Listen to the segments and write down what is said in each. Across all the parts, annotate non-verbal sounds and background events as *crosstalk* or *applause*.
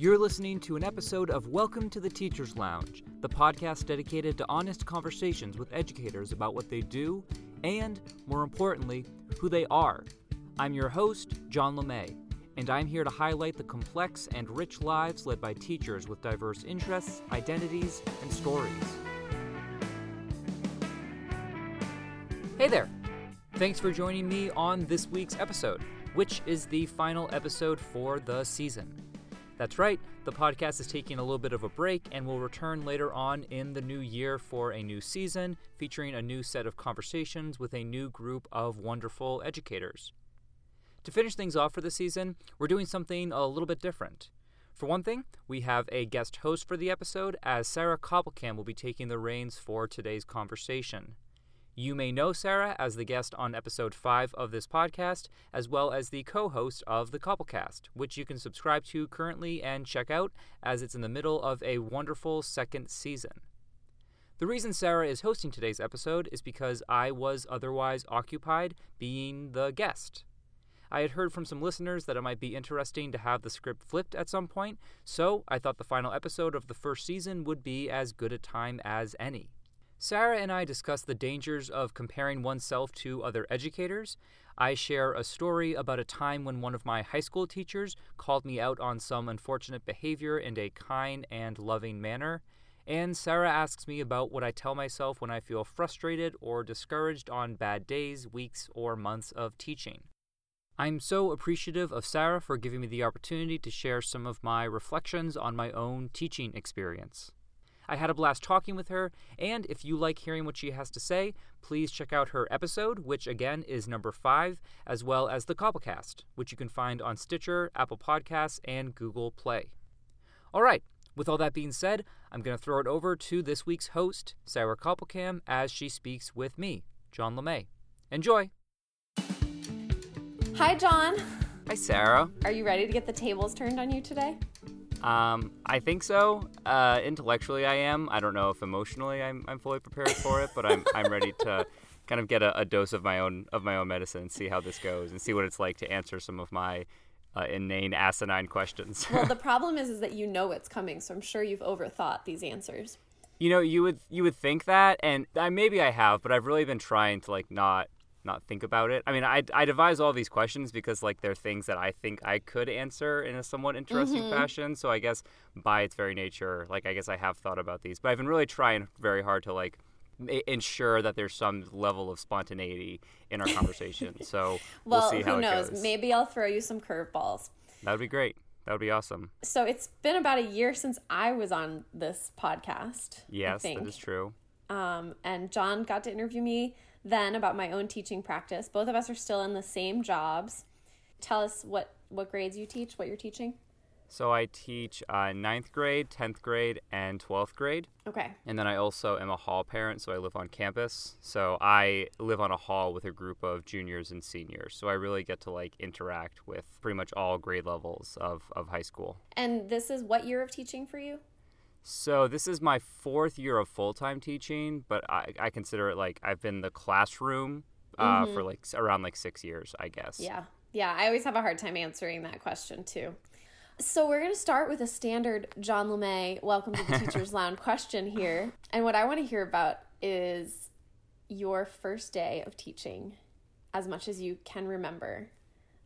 You're listening to an episode of Welcome to the Teacher's Lounge, the podcast dedicated to honest conversations with educators about what they do and, more importantly, who they are. I'm your host, John LeMay, and I'm here to highlight the complex and rich lives led by teachers with diverse interests, identities, and stories. Hey there! Thanks for joining me on this week's episode, which is the final episode for the season. That's right, the podcast is taking a little bit of a break and will return later on in the new year for a new season featuring a new set of conversations with a new group of wonderful educators. To finish things off for the season, we're doing something a little bit different. For one thing, we have a guest host for the episode, as Sarah Koppelkamp will be taking the reins for today's conversation. You may know Sarah as the guest on episode 5 of this podcast, as well as the co host of the Couplecast, which you can subscribe to currently and check out as it's in the middle of a wonderful second season. The reason Sarah is hosting today's episode is because I was otherwise occupied being the guest. I had heard from some listeners that it might be interesting to have the script flipped at some point, so I thought the final episode of the first season would be as good a time as any. Sarah and I discuss the dangers of comparing oneself to other educators. I share a story about a time when one of my high school teachers called me out on some unfortunate behavior in a kind and loving manner. And Sarah asks me about what I tell myself when I feel frustrated or discouraged on bad days, weeks, or months of teaching. I'm so appreciative of Sarah for giving me the opportunity to share some of my reflections on my own teaching experience. I had a blast talking with her, and if you like hearing what she has to say, please check out her episode, which again is number five, as well as the Koppelcast, which you can find on Stitcher, Apple Podcasts, and Google Play. All right, with all that being said, I'm going to throw it over to this week's host, Sarah Koppelkamp, as she speaks with me, John LeMay. Enjoy! Hi, John. Hi, Sarah. Are you ready to get the tables turned on you today? Um, I think so. Uh, intellectually, I am. I don't know if emotionally I'm, I'm fully prepared for it, but I'm, I'm ready to *laughs* kind of get a, a, dose of my own of my own medicine and see how this goes and see what it's like to answer some of my uh, inane, asinine questions. well, the *laughs* problem is, is that you know it's coming, so I'm sure you've overthought these answers. You know, you would you would think that, and I, maybe I have, but I've really been trying to like not not think about it. I mean, I, I devise all these questions because like they're things that I think I could answer in a somewhat interesting mm-hmm. fashion. So I guess by its very nature, like I guess I have thought about these, but I've been really trying very hard to like ensure that there's some level of spontaneity in our conversation. *laughs* So well, we'll see how who knows? Goes. Maybe I'll throw you some curveballs. That would be great. That would be awesome. So it's been about a year since I was on this podcast. Yes, that is true. Um, and John got to interview me then about my own teaching practice. Both of us are still in the same jobs. Tell us what what grades you teach, what you're teaching. So I teach uh, ninth grade, tenth grade, and twelfth grade. Okay. And then I also am a hall parent, so I live on campus. So I live on a hall with a group of juniors and seniors. So I really get to like interact with pretty much all grade levels of, of high school. And this is what year of teaching for you? So this is my fourth year of full time teaching, but I, I consider it like I've been the classroom uh, mm-hmm. for like around like six years, I guess. Yeah, yeah. I always have a hard time answering that question too. So we're going to start with a standard John LeMay welcome to the *laughs* Teachers Lounge question here, and what I want to hear about is your first day of teaching, as much as you can remember.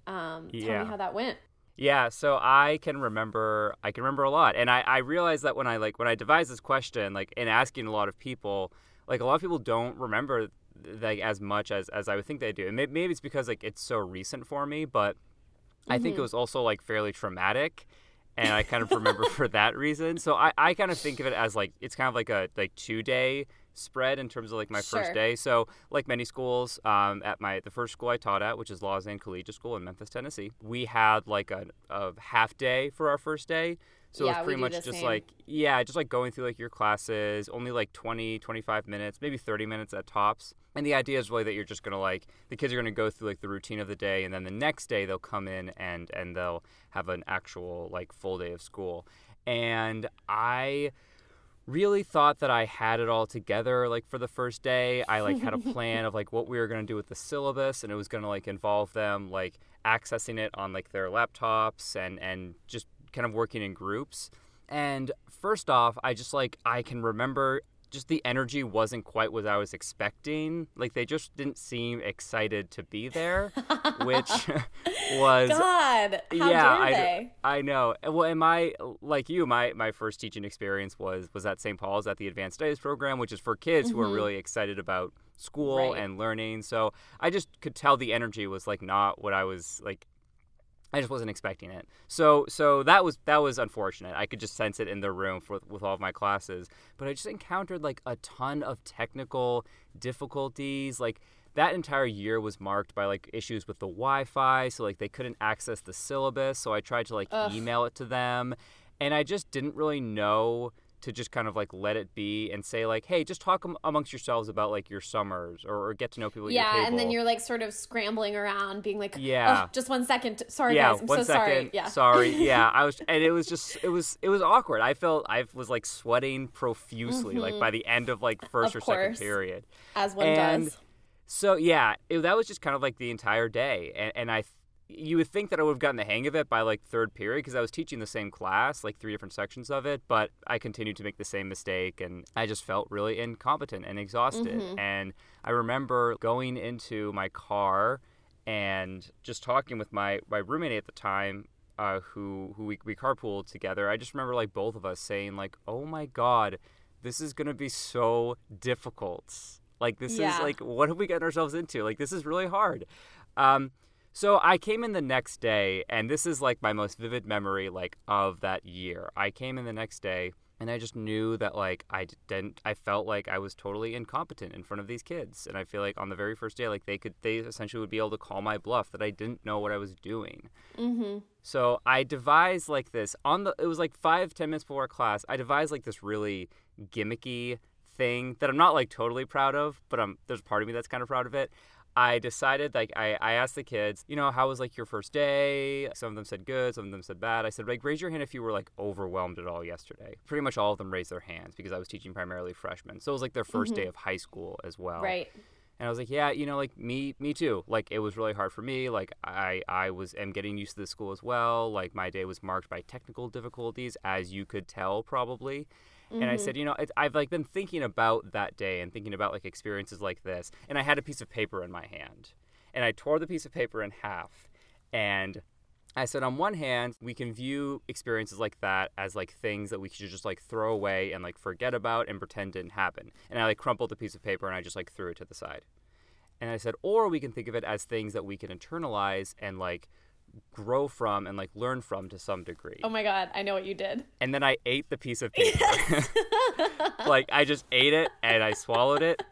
Um, tell yeah. me how that went. Yeah, so I can remember I can remember a lot. And I, I realized that when I like when I devised this question, like in asking a lot of people, like a lot of people don't remember like as much as, as I would think they do. And maybe it's because like it's so recent for me, but mm-hmm. I think it mm-hmm. was also like fairly traumatic and I kind of remember *laughs* for that reason. So I, I kind of think of it as like it's kind of like a like two day spread in terms of like my sure. first day. So like many schools, um, at my the first school I taught at, which is Lausanne Collegiate School in Memphis, Tennessee, we had like a, a half day for our first day. So yeah, it's pretty much just same. like yeah, just like going through like your classes, only like 20, 25 minutes, maybe 30 minutes at tops. And the idea is really that you're just going to like the kids are going to go through like the routine of the day and then the next day they'll come in and and they'll have an actual like full day of school. And I really thought that I had it all together like for the first day. I like had a *laughs* plan of like what we were going to do with the syllabus and it was going to like involve them like accessing it on like their laptops and and just kind of working in groups. And first off, I just like I can remember just the energy wasn't quite what I was expecting. Like they just didn't seem excited to be there, *laughs* which *laughs* was God. How yeah, I? I know. Well, and my like you, my my first teaching experience was was at St. Paul's at the Advanced Studies program, which is for kids who are really excited about school Mm-hmm. Right. and learning. So I just could tell the energy was like not what I was like. I just wasn't expecting it. So so that was that was unfortunate. I could just sense it in the room for, with all of my classes. But I just encountered like a ton of technical difficulties. Like that entire year was marked by like issues with the Wi-Fi, so like they couldn't access the syllabus. So I tried to like Ugh. email it to them, and I just didn't really know to just kind of like let it be and say like, hey, just talk am- amongst yourselves about like your summers or, or get to know people Yeah, and then you're like sort of scrambling around, being like, Yeah. "Oh, just one second. Sorry, yeah, guys. I'm so second. sorry." Yeah. sorry. Yeah, *laughs* I was, and it was just, it was, it was awkward. I felt I was like sweating profusely, like by the end of like first Mm-hmm. Of or second period. As one And does. So yeah, it, that was just kind of like the entire day, and, and I, you would think that I would have gotten the hang of it by like third period because I was teaching the same class, like three different sections of it, but I continued to make the same mistake, and I just felt really incompetent and exhausted. Mm-hmm. And I remember going into my car and just talking with my my roommate at the time. Uh, who who we, we carpooled together. I just remember like both of us saying like, "Oh my god, this is gonna be so difficult." Like this Yeah. is like what have we gotten ourselves into? Like this is really hard. Um, so I came in the next day, and this is like my most vivid memory like of that year. I came in the next day, and I just knew that like I didn't. I felt like I was totally incompetent in front of these kids, and I feel like on the very first day, like they could, they essentially would be able to call my bluff that I didn't know what I was doing. Mm-hmm. So I devised like this on the. It was like five ten minutes before class. I devised like this really gimmicky thing that I'm not like totally proud of, but I'm there's a part of me that's kind of proud of it. I decided like I, I asked the kids, you know, how was like your first day? Some of them said good, some of them said bad. I said like raise your hand if you were like overwhelmed at all yesterday. Pretty much all of them raised their hands because I was teaching primarily freshmen. So it was like their 1st day mm-hmm. of high school as well. Right. And I was like, yeah, you know, like me, me too. Like it was really hard for me. Like I, I was am getting used to the school as well. Like my day was marked by technical difficulties, as you could tell probably. And I mm-hmm. said, you know, it, I've like been thinking about that day and thinking about like experiences like this. And I had a piece of paper in my hand, and I tore the piece of paper in half, and I said, on one hand, we can view experiences like that as like things that we should just like throw away and like forget about and pretend didn't happen. And I like crumpled the piece of paper and I just like threw it to the side. And I said, or we can think of it as things that we can internalize and like grow from and like learn from to some degree. Oh my God, I know what you did. And then I ate the piece of *laughs* paper. *laughs* like I just ate it and I swallowed it.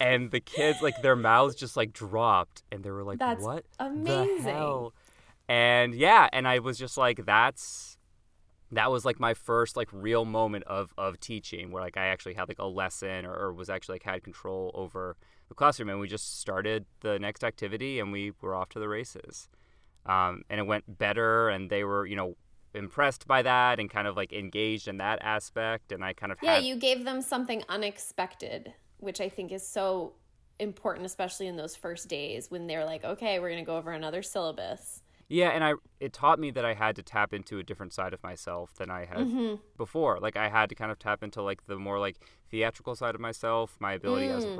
And the kids, like their mouths just like dropped and they were like, That's what? amazing. The hell? And yeah, and I was just like, that's that was like my first like real moment of of teaching where like I actually had like a lesson or, or was actually like had control over the classroom and we just started the next activity and we were off to the races. Um, and it went better and they were, you know, impressed by that and kind of like engaged in that aspect and I kind of Yeah, had you gave them something unexpected, which I think is so important, especially in those first days when they're like, okay, we're to go over another syllabus. Yeah, and I it taught me that I had to tap into a different side of myself than I had Mm-hmm. before. Like I had to kind of tap into like the more like theatrical side of myself, my ability as a Mm.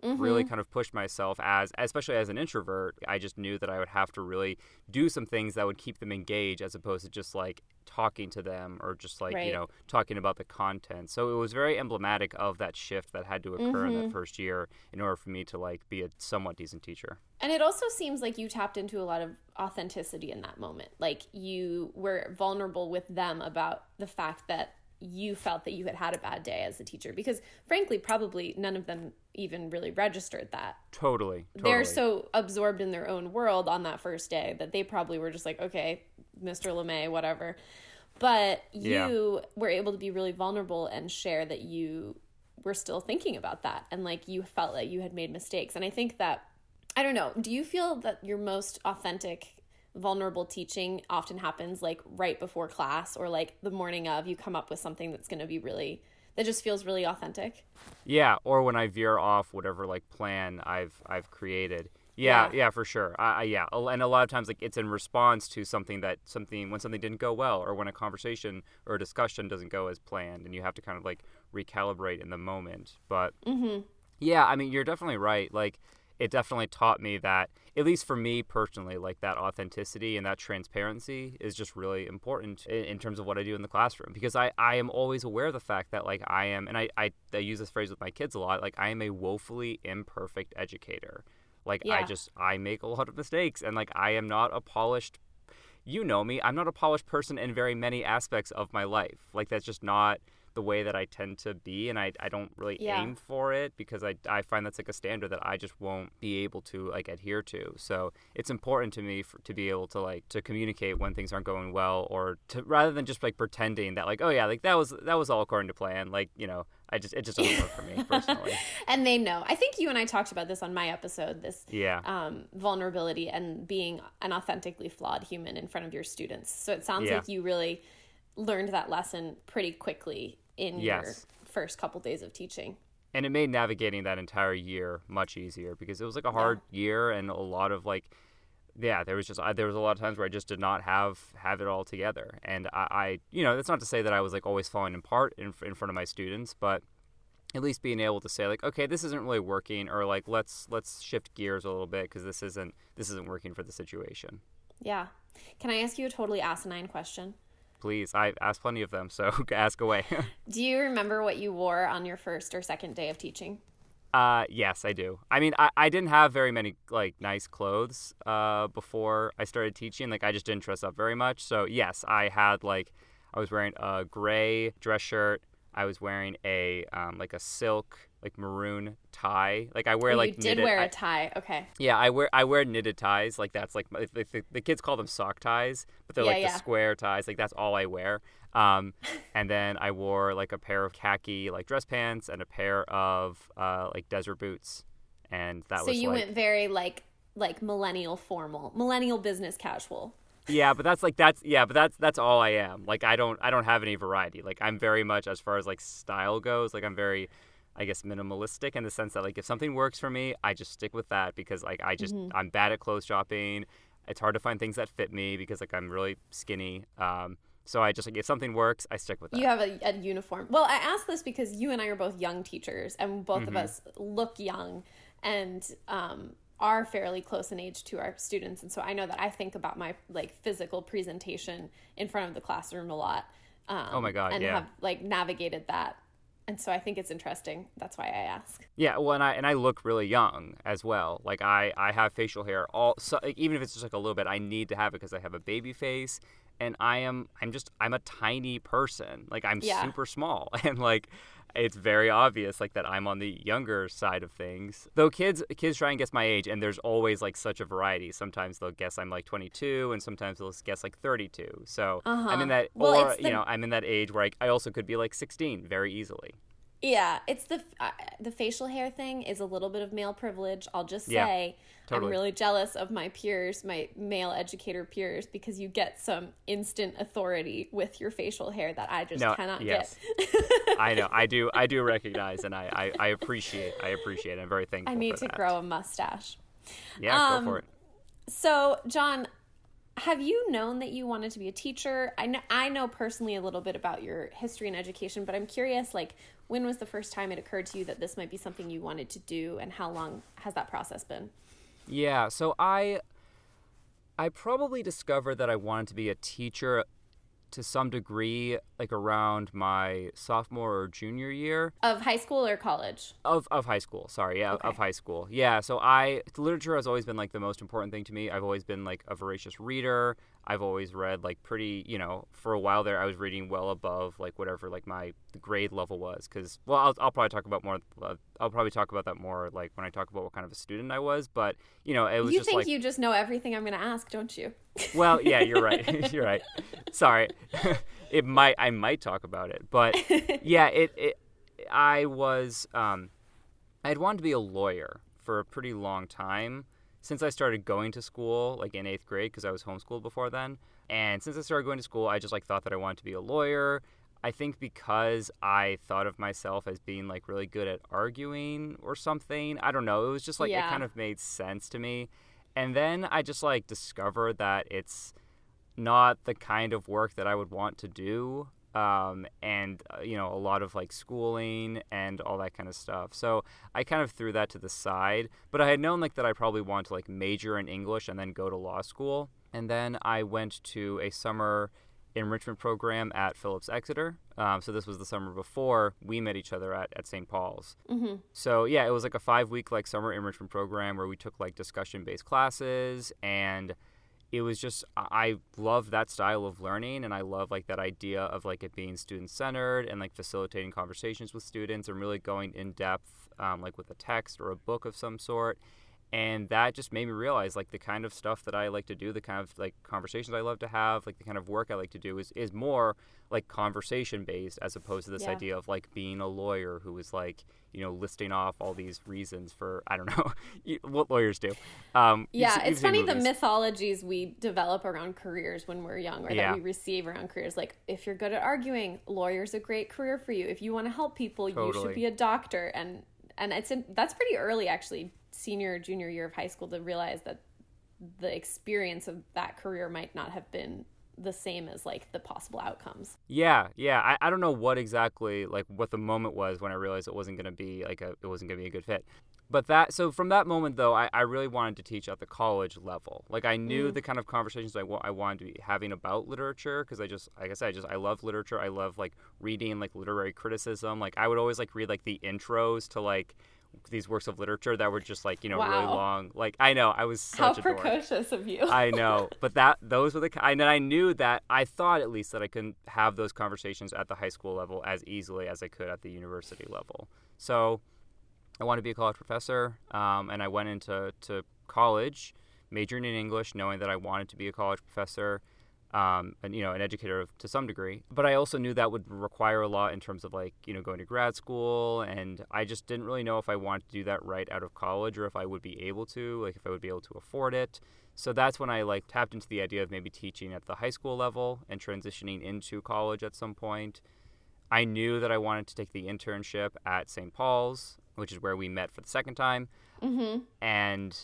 Performer, really Mm-hmm. kind of pushed myself as especially as an introvert. I just knew that I would have to really do some things that would keep them engaged as opposed to just like talking to them or just like, Right. you know, talking about the content. So it was very emblematic of that shift that had to occur in Mm-hmm. that first year in order for me to like be a somewhat decent teacher. And it also seems like you tapped into a lot of authenticity in that moment. Like you were vulnerable with them about the fact that you felt that you had had a bad day as a teacher because frankly probably none of them even really registered that. Totally. totally. They're so absorbed in their own world on that first day that they probably were just like, okay, Mr. LeMay, whatever. But Yeah. you were able to be really vulnerable and share that you were still thinking about that and like you felt that you had made mistakes. And I think that, I don't know, do you feel that your most authentic, vulnerable teaching often happens like right before class or like the morning of you come up with something that's going to be really, that just feels really authentic? Yeah, or when I veer off whatever like plan I've I've created. Yeah, Yeah. yeah, for sure. I, I, yeah, and a lot of times, like it's in response to something that something when something didn't go well, or when a conversation or a discussion doesn't go as planned, and you have to kind of like recalibrate in the moment. But Mm-hmm. yeah, I mean, you're definitely right. Like, it definitely taught me that, at least for me personally, like that authenticity and that transparency is just really important in, in terms of what I do in the classroom. Because I, I am always aware of the fact that, like, I am, and I, I, I use this phrase with my kids a lot, like, I am a woefully imperfect educator. Like, I just, I make a lot of mistakes, and, like, I am not a polished you know me, I'm not a polished person in very many aspects of my life. Like that's just not the way that I tend to be and I, I don't really Yeah. aim for it because I, I find that's like a standard that I just won't be able to like adhere to. So it's important to me for, to be able to like to communicate when things aren't going well or to rather than just like pretending that like oh yeah like that was that was all according to plan like you know I just it just doesn't work for me *laughs* personally. and they know. I think you and I talked about this on my episode. This Yeah. um, vulnerability and being an authentically flawed human in front of your students. So it sounds Yeah. like you really learned that lesson pretty quickly in your first couple days of teaching. and it made navigating that entire year much easier because it was like a hard year and a lot of like yeah there was just I, there was a lot of times where i just did not have have it all together and i, I you know that's not to say that i was like always falling apart in, in front of my students but at least being able to say like okay this isn't really working or like let's let's shift gears a little bit because this isn't this isn't working for the situation Yeah. Can I ask you a totally asinine question? Please i asked plenty of them so *laughs* ask away *laughs* Do you remember what you wore on your first or second day of teaching? Uh, yes, I do. I mean, I, I didn't have very many like nice clothes uh before I started teaching. Like, I just didn't dress up very much. So yes, I had like I was wearing a gray dress shirt. I was wearing a um like a silk like maroon tie. Like I wear Oh, like you did knitted, wear a tie. Okay. yeah, I wear I wear knitted ties. Like that's like my- the, the, the kids call them sock ties, but they're Yeah, like yeah. the square ties. Like that's all I wear. Um, and then I wore like a pair of khaki like dress pants and a pair of uh, like desert boots, and that so was So you like went very like like millennial formal, millennial business casual. yeah, but that's like that's yeah, but that's that's all I am. Like I don't I don't have any variety. Like I'm very much as far as like style goes. Like I'm very I guess minimalistic in the sense that like if something works for me, I just stick with that because like I just Mm-hmm. I'm bad at clothes shopping. It's hard to find things that fit me because like I'm really skinny. Um, so I just like if something works, I stick with that. You have a, a uniform. Well, I ask this because you and I are both young teachers, and both Mm-hmm. of us look young and um, are fairly close in age to our students. And so I know that I think about my like physical presentation in front of the classroom a lot. Um, Oh my God, And yeah. have like navigated that. And so I think it's interesting. That's why I ask. Yeah, well, and I and I look really young as well. Like I I have facial hair all so, like, even if it's just like a little bit, I need to have it because I have a baby face, and I am I'm just I'm a tiny person. Like I'm Yeah. super small, *laughs* and like it's very obvious like that I'm on the younger side of things. Though kids kids try and guess my age, and there's always like such a variety. Sometimes they'll guess I'm like 22, and sometimes they'll guess like 32. So I'm uh-huh. in that, Well, or it's you know, I'm in that age where I, I also could be like 16 very easily. Yeah, it's the uh, the facial hair thing is a little bit of male privilege. I'll just Yeah, say totally. I'm really jealous of my peers, my male educator peers, because you get some instant authority with your facial hair that I just No, cannot yes. get. I know. I do. I do recognize, and I, I, I appreciate. I appreciate. I'm very *laughs* thankful. I need to that. grow a mustache. Yeah, Um, go for it. So, John, have you known that you wanted to be a teacher? I know I know personally a little bit about your history and education, but I'm curious like when was the first time it occurred to you that this might be something you wanted to do and how long has that process been? Yeah. So I, I probably discovered that I wanted to be a teacher, to some degree, like around my sophomore or junior year. Of high school or college? of of high school sorry yeah Okay. of high school yeah so i literature has always been like the most important thing to me i've always been like a voracious reader i've always read like pretty you know for a while there i was reading well above like whatever like my grade level was because well I'll, I'll probably talk about more uh, i'll probably talk about that more like when i talk about what kind of a student i was but you know it was You just think like you just know everything I'm going to ask, don't you? well, yeah, you're right. *laughs* *laughs* you're right. Sorry. *laughs* it might I might talk about it, but yeah, it, it I was um I had wanted to be a lawyer for a pretty long time since I started going to school like in 8th grade because I was homeschooled before then. And since I started going to school, I just like thought that I wanted to be a lawyer. I think because I thought of myself as being like really good at arguing or something. I don't know. It was just like Yeah. it kind of made sense to me. And then I just like discovered that it's not the kind of work that I would want to do. Um, and uh, you know a lot of like schooling and all that kind of stuff. So I kind of threw that to the side. But I had known like that I probably want to like major in English and then go to law school. And then I went to a summer enrichment program at Phillips Exeter. Um, so this was the summer before we met each other at, at St. Paul's. Mm-hmm. So yeah, it was like a five week like summer enrichment program where we took like discussion based classes and it was just I love that style of learning and I love like that idea of like it being student centered and like facilitating conversations with students and really going in depth um, like with a text or a book of some sort and that just made me realize like the kind of stuff that I like to do, the kind of like conversations I love to have, like the kind of work I like to do is is more like conversation based as opposed to this Yeah. idea of like being a lawyer who is like you know listing off all these reasons for I don't know *laughs* what lawyers do. Um, you've Yeah, you've it's seen funny the mythologies we develop around careers when we're young or Yeah. that we receive around careers. Like, if you're good at arguing, lawyer's a great career for you. If you want to help people, you should be a doctor. And and it's in, that's pretty early, actually, senior or junior year of high school, to realize that the experience of that career might not have been the same as like the possible outcomes. Yeah, yeah. I, I don't know what exactly like what the moment was when I realized it wasn't gonna be like a it wasn't gonna be a good fit. But that so from that moment though, I, I really wanted to teach at the college level. Like I knew mm. the kind of conversations I, I wanted to be having about literature because I just like I said, I just I love literature. I love like reading like literary criticism. Like I would always like read like the intros to like these works of literature that were just like you know really long. Like I know I was How such a dork. precocious of you. I know, *laughs* but that those were the and then I knew that I thought at least that I couldn't have those conversations at the high school level as easily as I could at the university level. So I wanted to be a college professor, um, and I went into to college, majoring in English, knowing that I wanted to be a college professor. Um, and you know, an educator of, to some degree, but I also knew that would require a lot in terms of like you know going to grad school, and I just didn't really know if I wanted to do that right out of college or if I would be able to, like if I would be able to afford it. So that's when I like tapped into the idea of maybe teaching at the high school level and transitioning into college at some point. I knew that I wanted to take the internship at St. Paul's, which is where we met for the second time, mm-hmm. and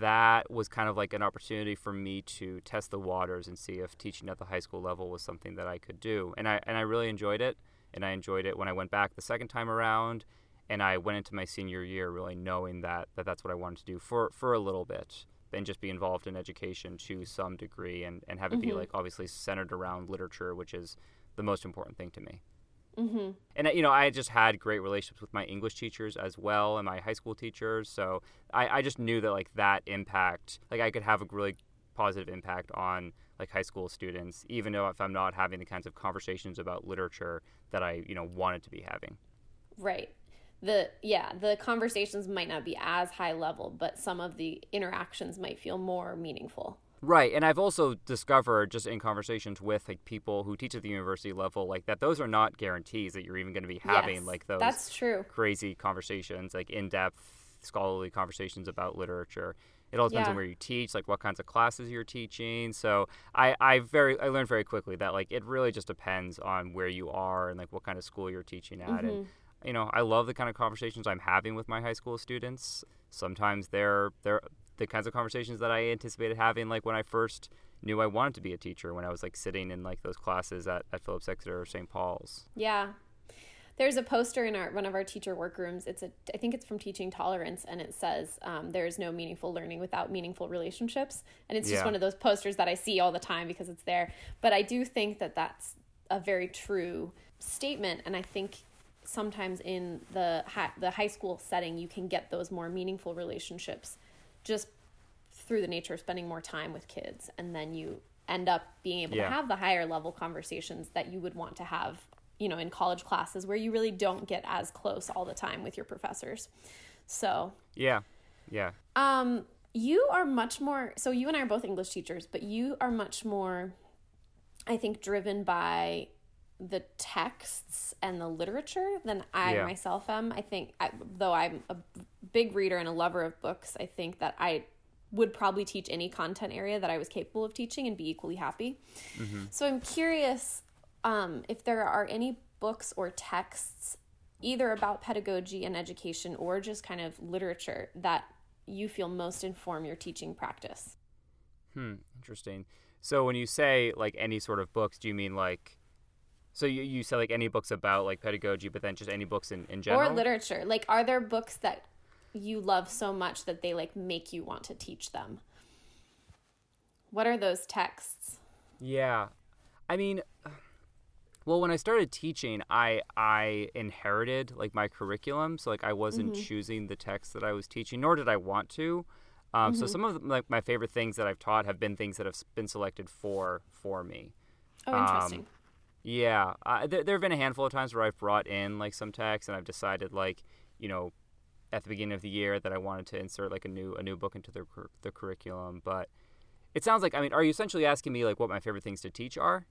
that was kind of like an opportunity for me to test the waters and see if teaching at the high school level was something that I could do. And I and I really enjoyed it, and I enjoyed it when I went back the second time around, and I went into my senior year really knowing that, that that's what I wanted to do for for a little bit. Then just be involved in education to some degree and, and have it be Mhm. like obviously centered around literature, which is the most important thing to me. Mm-hmm. And uh, you know, I just had great relationships with my English teachers as well, and my high school teachers. So I, I just knew that like that impact, like I could have a really positive impact on like high school students, even though if I'm not having the kinds of conversations about literature that I you know wanted to be having. Right. The yeah, the conversations might not be as high level, but some of the interactions might feel more meaningful. Right, and I've also discovered just in conversations with like people who teach at the university level, like that those are not guarantees that you're even going to be having Yes, like those That's true. crazy conversations, like in depth scholarly conversations about literature. It all depends on where you teach, like what kinds of classes you're teaching. So I, I very I learned very quickly that like it really just depends on where you are and like what kind of school you're teaching at. Mm-hmm. And you know, I love the kind of conversations I'm having with my high school students. Sometimes they're they're the kinds of conversations that I anticipated having like when I first knew I wanted to be a teacher when I was like sitting in like those classes at, at Phillips Exeter or St. Paul's. Yeah. There's a poster in our one of our teacher workrooms. It's a I think it's from Teaching Tolerance, and it says um, there is no meaningful learning without meaningful relationships. And it's just Yeah. one of those posters that I see all the time because it's there. But I do think that that's a very true statement, and I think sometimes in the high, the high school setting you can get those more meaningful relationships just through the nature of spending more time with kids and then you end up being able Yeah. to have the higher level conversations that you would want to have you know in college classes where you really don't get as close all the time with your professors so Yeah. Yeah. um you are much more so you and I are both English teachers but you are much more I think driven by the texts and the literature than I Yeah. myself am. I think I, though I'm a big reader and a lover of books, I think that I would probably teach any content area that I was capable of teaching and be equally happy. So I'm curious um, if there are any books or texts, either about pedagogy and education or just kind of literature, that you feel most inform your teaching practice. Hmm, interesting. So when you say like any sort of books, do you mean like so you, you say like any books about like pedagogy, but then just any books in, in general? Or literature. Like are there books that you love so much that they like make you want to teach them? What are those texts? Yeah. I mean well, when I started teaching, I I inherited like my curriculum, so like I wasn't mm-hmm. choosing the text that I was teaching, nor did I want to. Um, mm-hmm. So some of the, like my favorite things that I've taught have been things that have been selected for for me. Oh, interesting. Um, yeah, uh, there, there have been a handful of times where I've brought in like some text, and I've decided like you know at the beginning of the year that I wanted to insert like a new a new book into the the curriculum. But it sounds like I mean, are you essentially asking me like what my favorite things to teach are?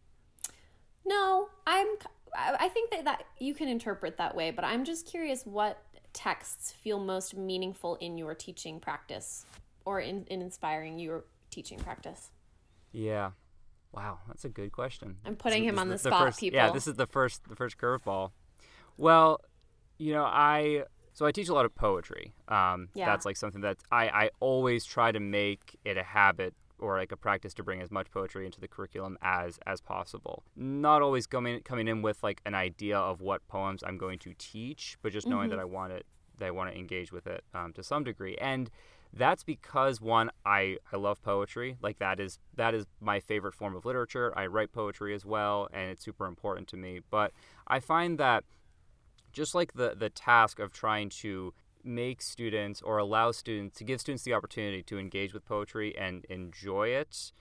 No, I'm. I think that that you can interpret that way, but I'm just curious what texts feel most meaningful in your teaching practice or in, in inspiring your teaching practice. Yeah. Wow, that's a good question. I'm putting this, him this on the, the spot, first, people. Yeah, this is the first the first curveball. Well, you know, I so I teach a lot of poetry. Um, yeah. That's like something that I, I always try to make it a habit or like a practice to bring as much poetry into the curriculum as as possible. Not always coming coming in with like an idea of what poems I'm going to teach, but just knowing mm-hmm. that I want it that I want to engage with it um, to some degree. And that's because one, I, I love poetry. Like that is that is my favorite form of literature. I write poetry as well, and it's super important to me. But I find that just like the the task of trying to make students or allow students to give students the opportunity to engage with poetry and enjoy it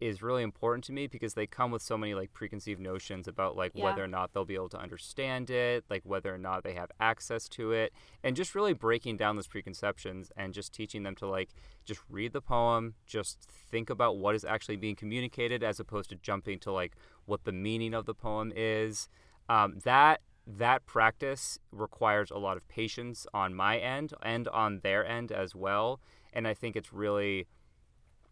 is really important to me because they come with so many like preconceived notions about like yeah. whether or not they'll be able to understand it, like whether or not they have access to it, and just really breaking down those preconceptions and just teaching them to like just read the poem, just think about what is actually being communicated as opposed to jumping to like what the meaning of the poem is. Um, that that practice requires a lot of patience on my end and on their end as well, and I think it's really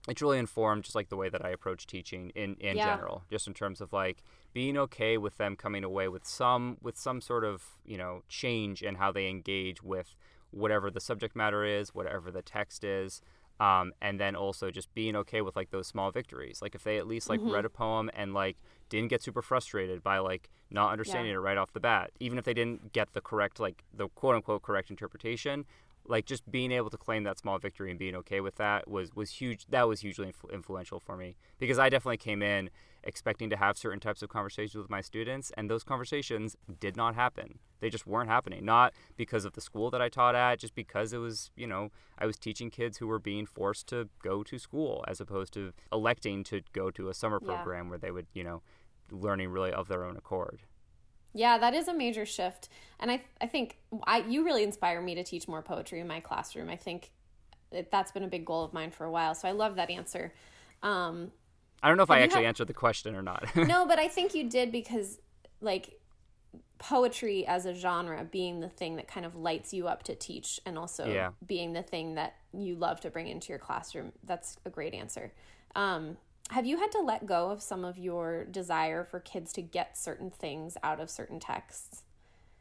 it's really informed just like the way that I approach teaching in in yeah. general, just in terms of like being okay with them coming away with some with some sort of you know change in how they engage with whatever the subject matter is, whatever the text is. Um, and then also just being okay with like those small victories like if they at least like mm-hmm. read a poem and like didn't get super frustrated by like not understanding yeah. it right off the bat even if they didn't get the correct like the quote unquote correct interpretation like just being able to claim that small victory and being okay with that was was huge that was hugely influ- influential for me. Because i definitely came in expecting to have certain types of conversations with my students and those conversations did not happen. They just weren't happening. Not because of the school that i taught at just because it was you know i was teaching kids who were being forced to go to school as opposed to electing to go to a summer program yeah. where they would you know learning really of their own accord yeah, that is a major shift. And I I think I you really inspire me to teach more poetry in my classroom. I think it, that's been a big goal of mine for a while. So I love that answer. Um, I don't know if I actually answered the question or not. *laughs* no, but I think you did because like poetry as a genre being the thing that kind of lights you up to teach and also yeah. being the thing that you love to bring into your classroom. That's a great answer. Um, have you had to let go of some of your desire for kids to get certain things out of certain texts?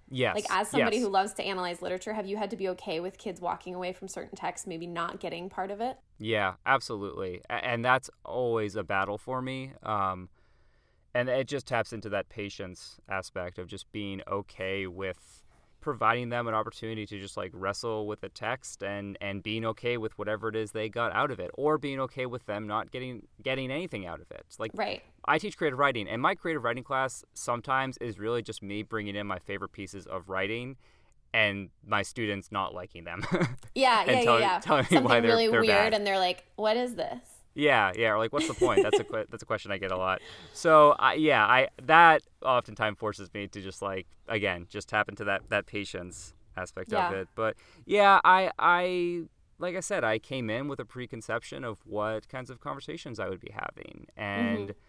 Yes. Like as somebody yes. who loves to analyze literature, have you had to be okay with kids walking away from certain texts, maybe not getting part of it? Yeah, absolutely. And that's always a battle for me. Um, and it just taps into that patience aspect of just being okay with providing them an opportunity to just like wrestle with the text and and being okay with whatever it is they got out of it or being okay with them not getting getting anything out of it like right i teach creative writing and my creative writing class sometimes is really just me bringing in my favorite pieces of writing and my students not liking them *laughs* yeah yeah yeah, yeah. telling Something me why they're, really they're weird bad. and they're like what is this yeah, yeah. Or like, what's the point? That's a that's a question I get a lot. So, I, yeah, I that oftentimes forces me to just like again, just tap into that that patience aspect yeah. of it. But yeah, I I like I said, I came in with a preconception of what kinds of conversations I would be having, and. Mm-hmm.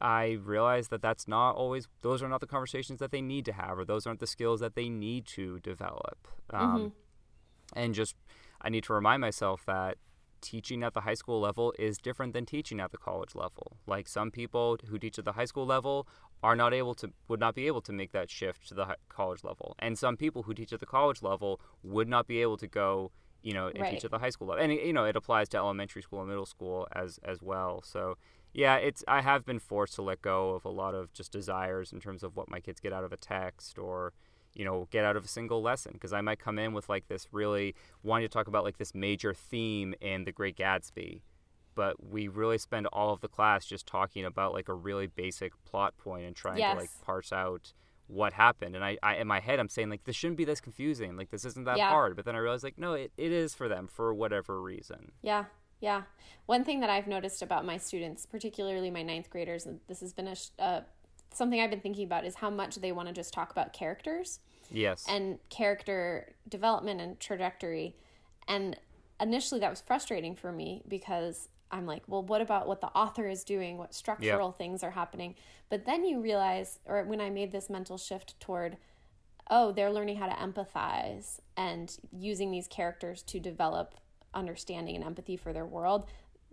I realized that that's not always; those are not the conversations that they need to have, or those aren't the skills that they need to develop. Um, mm-hmm. And just, I need to remind myself that teaching at the high school level is different than teaching at the college level. Like some people who teach at the high school level are not able to would not be able to make that shift to the college level and some people who teach at the college level would not be able to go you know and Right. teach at the high school level and you know it applies to elementary school and middle school as as well so yeah it's i have been forced to let go of a lot of just desires in terms of what my kids get out of a text or you know get out of a single lesson because i might come in with like this really wanting to talk about like this major theme in the great gatsby but we really spend all of the class just talking about like a really basic plot point and trying to like parse out what happened and I, I in my head i'm saying like this shouldn't be this confusing like this isn't that Yeah. hard but then i realized like no it, it is for them for whatever reason Yeah, yeah. One thing that I've noticed about my students, particularly my ninth graders, and this has been a uh, something I've been thinking about, is how much they want to just talk about characters yes and character development and trajectory. And initially, that was frustrating for me because I'm like, well, what about what the author is doing? What structural things are happening? But then you realize, or when I made this mental shift toward, oh, they're learning how to empathize and using these characters to develop understanding and empathy for their world.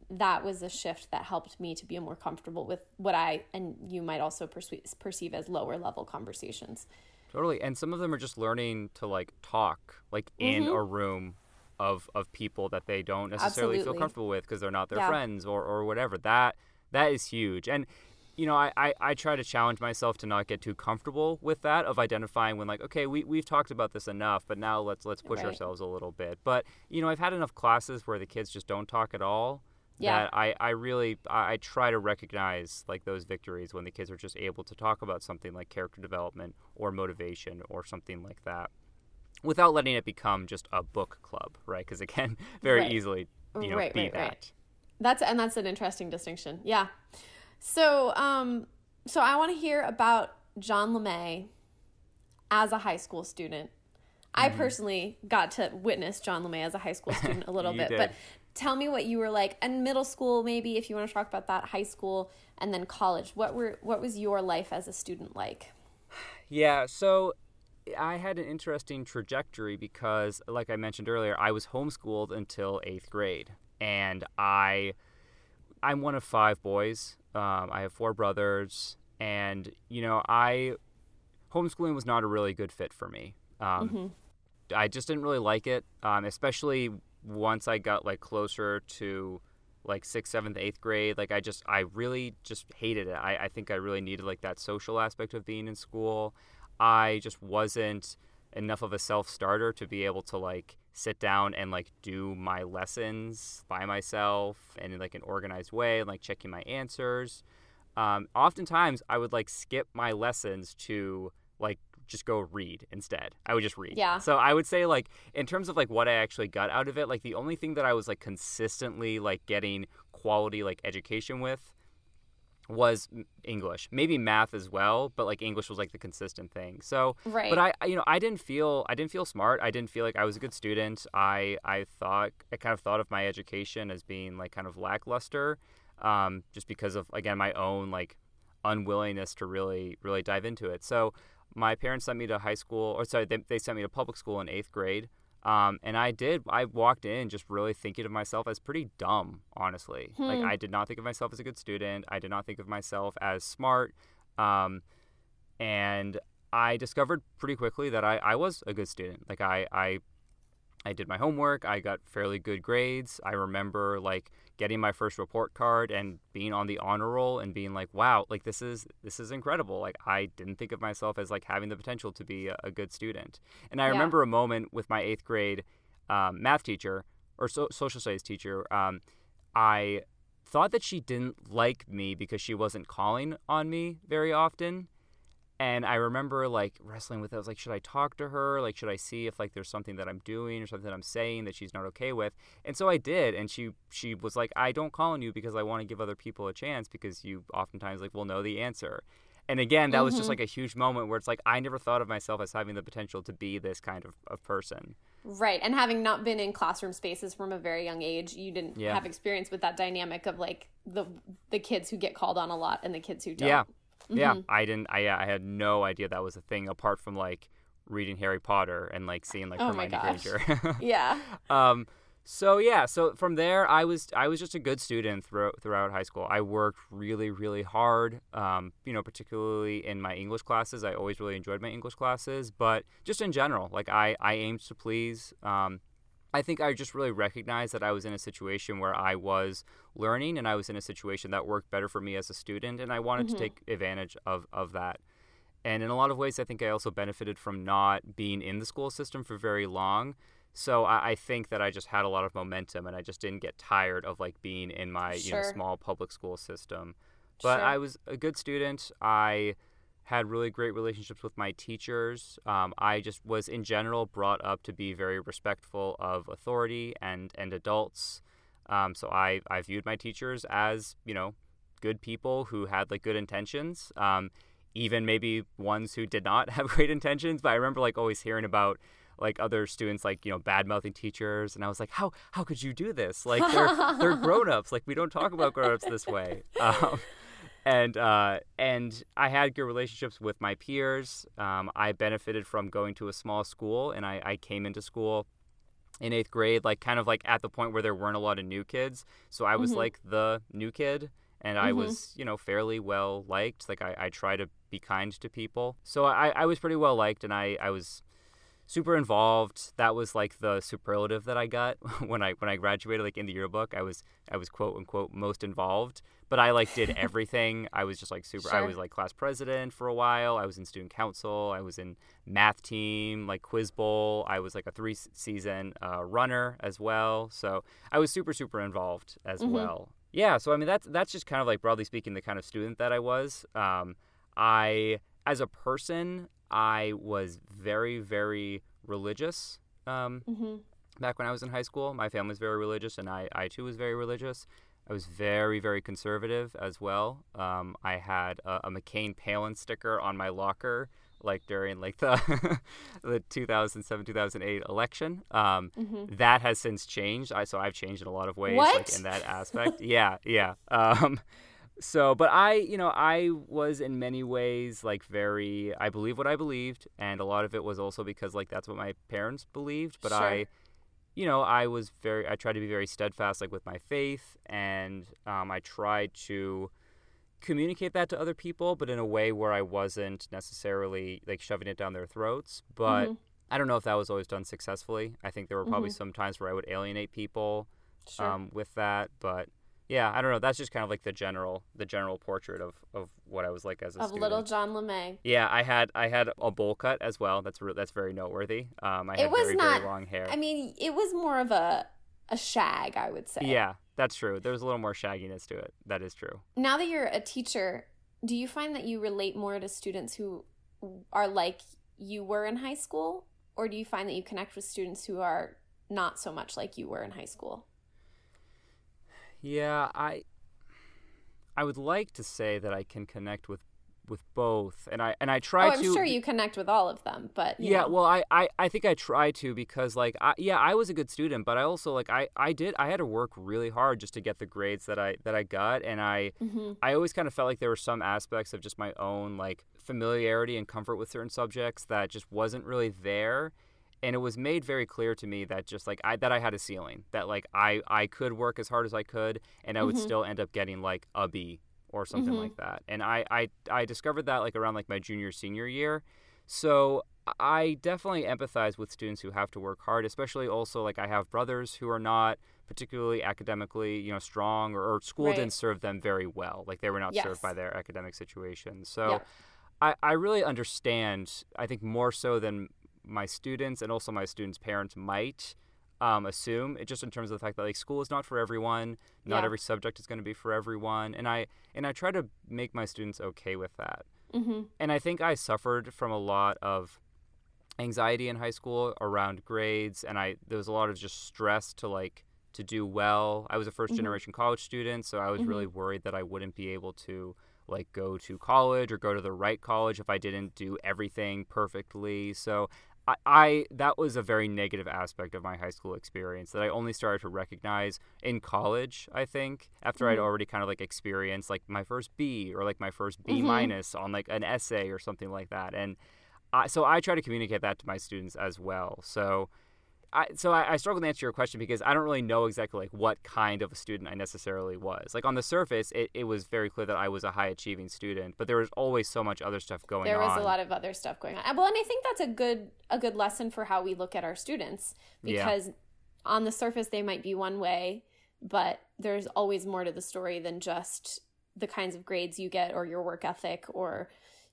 That was a shift that helped me to be more comfortable with what I and you might also perceive, perceive as lower level conversations. Totally. And some of them are just learning to like talk like in Mm-hmm. a room of of people that they don't necessarily feel comfortable with because they're not their Yeah. friends or or whatever. That that is huge. And you know, I, I, I try to challenge myself to not get too comfortable with that of identifying when like, okay, we, we've talked about this enough, but now let's let's push Right. ourselves a little bit. But, you know, I've had enough classes where the kids just don't talk at all. Yeah. That I, I really I, I try to recognize like those victories when the kids are just able to talk about something like character development or motivation or something like that without letting it become just a book club, right? Because it can *laughs* very Right. easily, you know, Right, be right, that. right. That's and that's an interesting distinction. Yeah. So, um, so I want to hear about John LeMay as a high school student. I Mm-hmm. personally got to witness John LeMay as a high school *laughs* student a little bit, did. but tell me what you were like in middle school, maybe if you want to talk about that, high school, and then college. What were what was your life as a student like? Yeah, so I had an interesting trajectory because, like I mentioned earlier, I was homeschooled until eighth grade, and I, I'm one of five boys. Um, I have four brothers, and you know, I homeschooling was not a really good fit for me. Um, I just didn't really like it, um, especially once I got like closer to like sixth, seventh, eighth grade. Like I just, I really just hated it. I, I think I really needed like that social aspect of being in school. I just wasn't enough of a self starter to be able to like sit down and like do my lessons by myself and in like an organized way and like checking my answers. Um, oftentimes I would like skip my lessons to like just go read instead. I would just read. Yeah. So I would say like in terms of like what I actually got out of it, like the only thing that I was like consistently like getting quality like education with was English, maybe math as well, but like English was like the consistent thing. So, Right. but I, I- you know, I didn't feel, I didn't feel smart. I didn't feel like I was a good student. I, I thought, I kind of thought of my education as being like kind of lackluster, um, just because of again my own like unwillingness to really, really dive into it. So, my parents sent me to high school, or sorry, they, they sent me to public school in eighth grade. Um, and I did. I walked in just really thinking of myself as pretty dumb, honestly. Like I did not think of myself as a good student. I did not think of myself as smart. Um, and I discovered pretty quickly that I, I was a good student. Like I, I I did my homework. I got fairly good grades. I remember like getting my first report card and being on the honor roll and being like, "Wow, like this is this is incredible." Like I didn't think of myself as like having the potential to be a, a good student. And I Yeah. remember a moment with my eighth grade um, math teacher or so, social studies teacher. Um, I thought that she didn't like me because she wasn't calling on me very often and I remember like wrestling with it. I was like, should I talk to her? Like, should I see if like there's something that I'm doing or something that I'm saying that she's not okay with? And so I did, and she she was like, I don't call on you because I want to give other people a chance because you oftentimes like will know the answer. And again, that was just mm-hmm. like a huge moment where it's like I never thought of myself as having the potential to be this kind of, of person. Right. And having not been in classroom spaces from a very young age, you didn't Yeah. have experience with that dynamic of like the the kids who get called on a lot and the kids who don't. Yeah, yeah. I didn't. I I had no idea that was a thing apart from like reading Harry Potter and like seeing like Oh Hermione. Granger. *laughs* Yeah. *laughs* um, So yeah, so from there, I was I was just a good student throughout throughout high school. I worked really really hard. Um, you know, particularly in my English classes, I always really enjoyed my English classes. But just in general, like I I aimed to please. Um, I think I just really recognized that I was in a situation where I was learning, and I was in a situation that worked better for me as a student, and I wanted mm-hmm. to take advantage of of that. And in a lot of ways, I think I also benefited from not being in the school system for very long so I, I, think that I just had a lot of momentum, and I just didn't get tired of like being in my sure. you know small public school system. But sure. I was a good student. I had really great relationships with my teachers. Um, I just was in general brought up to be very respectful of authority and and adults. Um, so I I viewed my teachers as you know good people who had like good intentions. Um, even maybe ones who did not *laughs* have great intentions. But I remember like always hearing about like other students like you know bad mouthing teachers and i was like how how could you do this like they're they're *laughs* grown-ups like we don't talk about grown-ups this way um, and uh, and I had good relationships with my peers. Um, I benefited from going to a small school, and I, I came into school in eighth grade, like kind of like at the point where there weren't a lot of new kids. So I was mm-hmm. like the new kid, and I mm-hmm. was you know fairly well liked. Like I, I try to be kind to people, so I, I was pretty well liked, and I I was super involved. That was like the superlative that I got *laughs* when I when I graduated. Like in the yearbook, I was I was quote unquote most involved. But I like did *laughs* everything. I was just like super. Sure. I was like class president for a while. I was in student council. I was in math team, like quiz bowl. I was like a three season uh, runner as well. So I was super super involved as mm-hmm. well. Yeah. So I mean that's that's just kind of like broadly speaking the kind of student that I was. Um, I as a person I was very, very religious um, mm-hmm. back when I was in high school. My family was very religious, and I, I too was very religious. I was very, very conservative as well. Um, I had a, a, McCain Palin sticker on my locker, like during like the *laughs* the 2007 2008 election. Um, mm-hmm. That has since changed. I so I've changed in a lot of ways, what? like in that *laughs* aspect. yeah, yeah. Um, so but i you know i was in many ways like very i believe what i believed and a lot of it was also because like that's what my parents believed but sure. i you know i was very i tried to be very steadfast like with my faith and um, i tried to communicate that to other people but in a way where i wasn't necessarily like shoving it down their throats but mm-hmm. i don't know if that was always done successfully i think there were probably mm-hmm. some times where i would alienate people sure. um, with that but yeah, I don't know. That's just kind of like the general the general portrait of, of what I was like as a student. of student. little John LeMay. Yeah, I had I had a bowl cut as well. That's re- that's very noteworthy. Um, I had it was very not, very long hair. I mean, it was more of a a shag, I would say. Yeah, that's true. There was a little more shagginess to it. That is true. Now that you're a teacher, do you find that you relate more to students who are like you were in high school, or do you find that you connect with students who are not so much like you were in high school? Yeah, I I would like to say that I can connect with with both and i and i try oh, I'm to i'm sure you connect with all of them but yeah know. well I, I i think i try to because like I, yeah i was a good student but i also like i i did i had to work really hard just to get the grades that i that i got and i mm-hmm. i always kind of felt like there were some aspects of just my own like familiarity and comfort with certain subjects that just wasn't really there and it was made very clear to me that just like I that I had a ceiling that like I I could work as hard as I could and I would mm-hmm. still end up getting like a B or something mm-hmm. like that. And I, I I discovered that like around like my junior senior year. So I definitely empathize with students who have to work hard, especially also like I have brothers who are not particularly academically, you know, strong or, or school right. didn't serve them very well. Like they were not yes. served by their academic situation. So yeah. I, I really understand, I think more so than my students and also my students' parents might um, assume it just in terms of the fact that like school is not for everyone not yeah. every subject is going to be for everyone and i and i try to make my students okay with that mm-hmm. and i think i suffered from a lot of anxiety in high school around grades and i there was a lot of just stress to like to do well i was a 1st mm-hmm. generation college student so i was mm-hmm. really worried that i wouldn't be able to like go to college or go to the right college if I didn't do everything perfectly. So I, I, that was a very negative aspect of my high school experience that I only started to recognize in college. I think after mm-hmm. I'd already kind of like experienced like my first B or like my first B mm-hmm. minus on like an essay or something like that, and I, so I try to communicate that to my students as well. So I, so I, I, struggle to answer your question because I don't really know exactly like what kind of a student I necessarily was. Like on the surface, it, it was very clear that I was a high achieving student, but there was always so much other stuff going there on. There was a lot of other stuff going on. Well, and I think that's a good a good lesson for how we look at our students because yeah. on the surface they might be one way, but there's always more to the story than just the kinds of grades you get or your work ethic or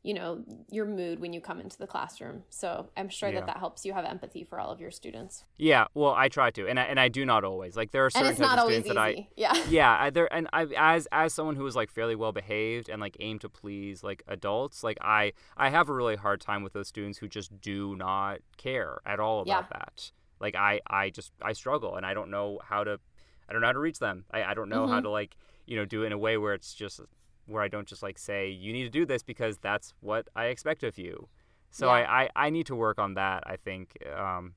you know your mood when you come into the classroom so i'm sure yeah. that that helps you have empathy for all of your students yeah well i try to and i, and I do not always like there are certain it's not always easy. that i yeah *laughs* yeah I, there and i as as someone who is like fairly well behaved and like aim to please like adults like i i have a really hard time with those students who just do not care at all about yeah. that like i i just i struggle and i don't know how to i don't know how to reach them i, I don't know mm-hmm. how to like you know do it in a way where it's just where I don't just like say you need to do this because that's what I expect of you. So yeah. I, I, I need to work on that. I think um,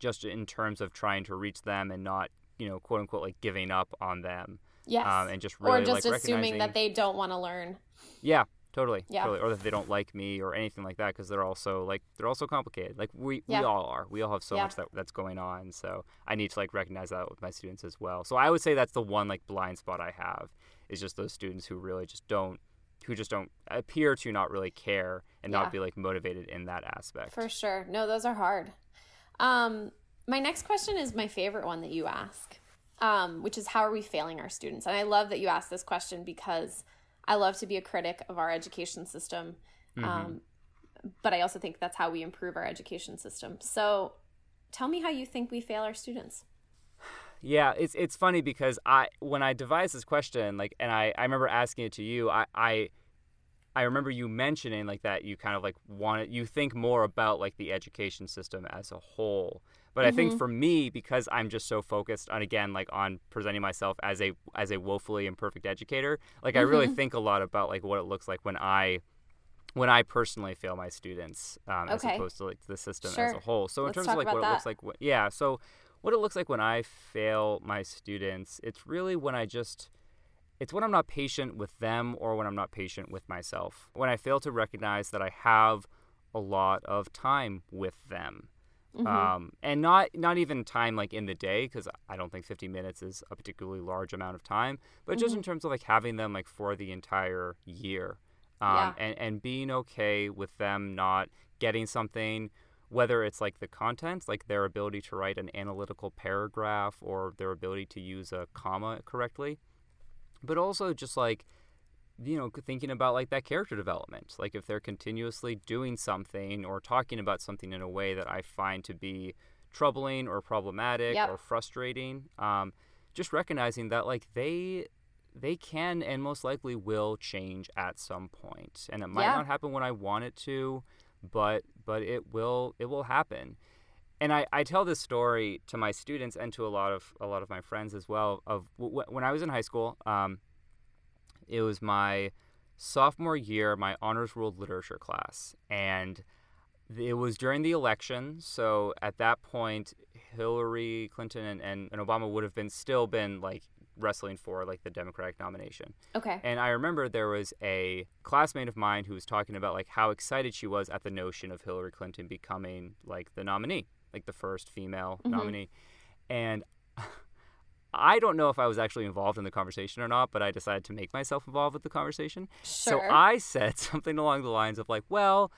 just in terms of trying to reach them and not you know quote unquote like giving up on them. Yes. Um, and just really, or just like, assuming that they don't want to learn. Yeah, totally. Yeah. Totally. Or that they don't like me or anything like that because they're also like they're also complicated. Like we yeah. we all are. We all have so yeah. much that that's going on. So I need to like recognize that with my students as well. So I would say that's the one like blind spot I have is just those students who really just don't who just don't appear to not really care and yeah. not be like motivated in that aspect. For sure. No, those are hard. Um, my next question is my favorite one that you ask, um, which is how are we failing our students? And I love that you ask this question because I love to be a critic of our education system. Mm-hmm. Um, but I also think that's how we improve our education system. So tell me how you think we fail our students. Yeah, it's it's funny because I when I devised this question, like, and I I remember asking it to you. I I I remember you mentioning like that you kind of like wanted you think more about like the education system as a whole. But mm-hmm. I think mm-hmm. for me, because I'm just so focused on again like on presenting myself as a as a woefully imperfect educator, like mm-hmm. I really mm-hmm. think a lot about like what it looks like when I when I personally fail my students, um, okay. as opposed to like the system sure. as a whole. So in Let's terms of like what that. it looks like, yeah. So what it looks like when I fail my students, it's really when I just it's when I'm not patient with them or when I'm not patient with myself. When I fail to recognize that I have a lot of time with them. Mm-hmm. Um, and not not even time like in the day because I don't think 50 minutes is a particularly large amount of time, but mm-hmm. just in terms of like having them like for the entire year, um, yeah. and and being okay with them not getting something whether it's like the content, like their ability to write an analytical paragraph or their ability to use a comma correctly, but also just like you know thinking about like that character development like if they're continuously doing something or talking about something in a way that i find to be troubling or problematic yep. or frustrating um, just recognizing that like they they can and most likely will change at some point and it might yeah. not happen when i want it to but but it will it will happen. And I, I tell this story to my students and to a lot of a lot of my friends as well. Of w- when I was in high school, um, it was my sophomore year, my honors world literature class, and it was during the election. So at that point, Hillary Clinton and, and, and Obama would have been still been like wrestling for like the Democratic nomination. Okay. And I remember there was a classmate of mine who was talking about like how excited she was at the notion of Hillary Clinton becoming like the nominee, like the first female mm-hmm. nominee. And I don't know if I was actually involved in the conversation or not, but I decided to make myself involved with the conversation. Sure. So I said *laughs* something along the lines of like, well,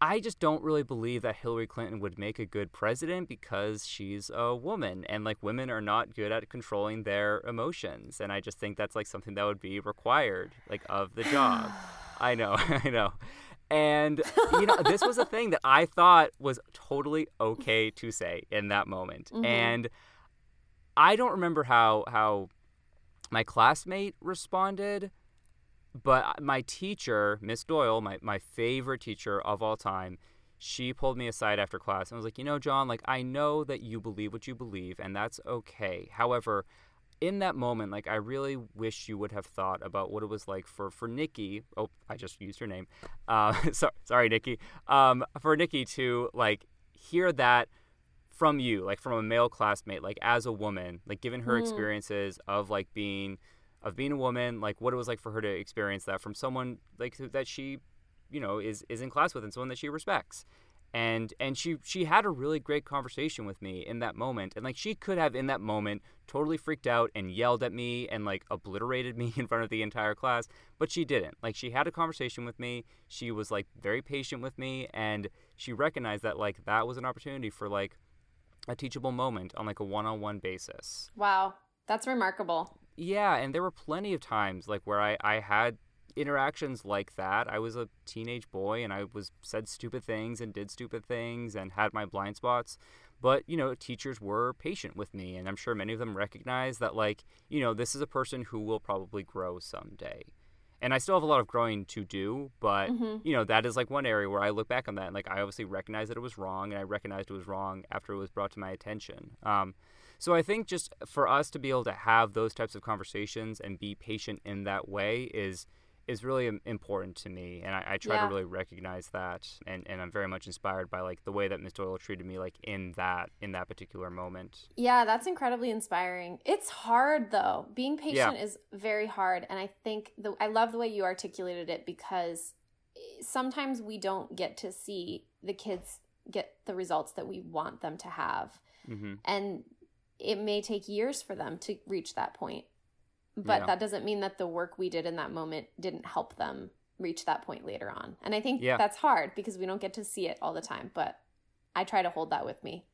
I just don't really believe that Hillary Clinton would make a good president because she's a woman and like women are not good at controlling their emotions and I just think that's like something that would be required like of the job. *sighs* I know, *laughs* I know. And you know, this was a *laughs* thing that I thought was totally okay to say in that moment. Mm-hmm. And I don't remember how how my classmate responded, but my teacher, Miss Doyle, my, my favorite teacher of all time, she pulled me aside after class and was like, you know, John, like, I know that you believe what you believe, and that's okay. However, in that moment, like, I really wish you would have thought about what it was like for, for Nikki. Oh, I just used her name. *laughs* Uh, so, sorry, Nikki. Um, for Nikki to, like, hear that from you, like, from a male classmate, like, as a woman, like, given her mm. experiences of, like, being – of being a woman, like what it was like for her to experience that from someone like that she, you know, is is in class with and someone that she respects. and and she she had a really great conversation with me in that moment. And like she could have in that moment totally freaked out and yelled at me and like obliterated *laughs* me in front of the entire class. But she didn't. Like she had a conversation with me. She was like very patient with me. And she recognized that like that was an opportunity for like a teachable moment on like a one-on-one basis. Wow. That's remarkable yeah and there were plenty of times like where i i had interactions like that. I was a teenage boy and I was said stupid things and did stupid things and had my blind spots. But, you know, teachers were patient with me and I'm sure many of them recognize that like, you know, this is a person who will probably grow someday. And I still have a lot of growing to do, but mm-hmm. you know, that is like one area where I look back on that and like I obviously recognize that it was wrong and I recognized it was wrong after it was brought to my attention. Um, so I think just for us to be able to have those types of conversations and be patient in that way is is really important to me and I, I try yeah. to really recognize that and, and I'm very much inspired by like the way that Miss Doyle treated me like in that in that particular moment. Yeah, that's incredibly inspiring. It's hard though. Being patient yeah. is very hard and I think the I love the way you articulated it because sometimes we don't get to see the kids get the results that we want them to have. Mm-hmm. And it may take years for them to reach that point but yeah. that doesn't mean that the work we did in that moment didn't help them reach that point later on. And I think yeah. that's hard because we don't get to see it all the time, but I try to hold that with me.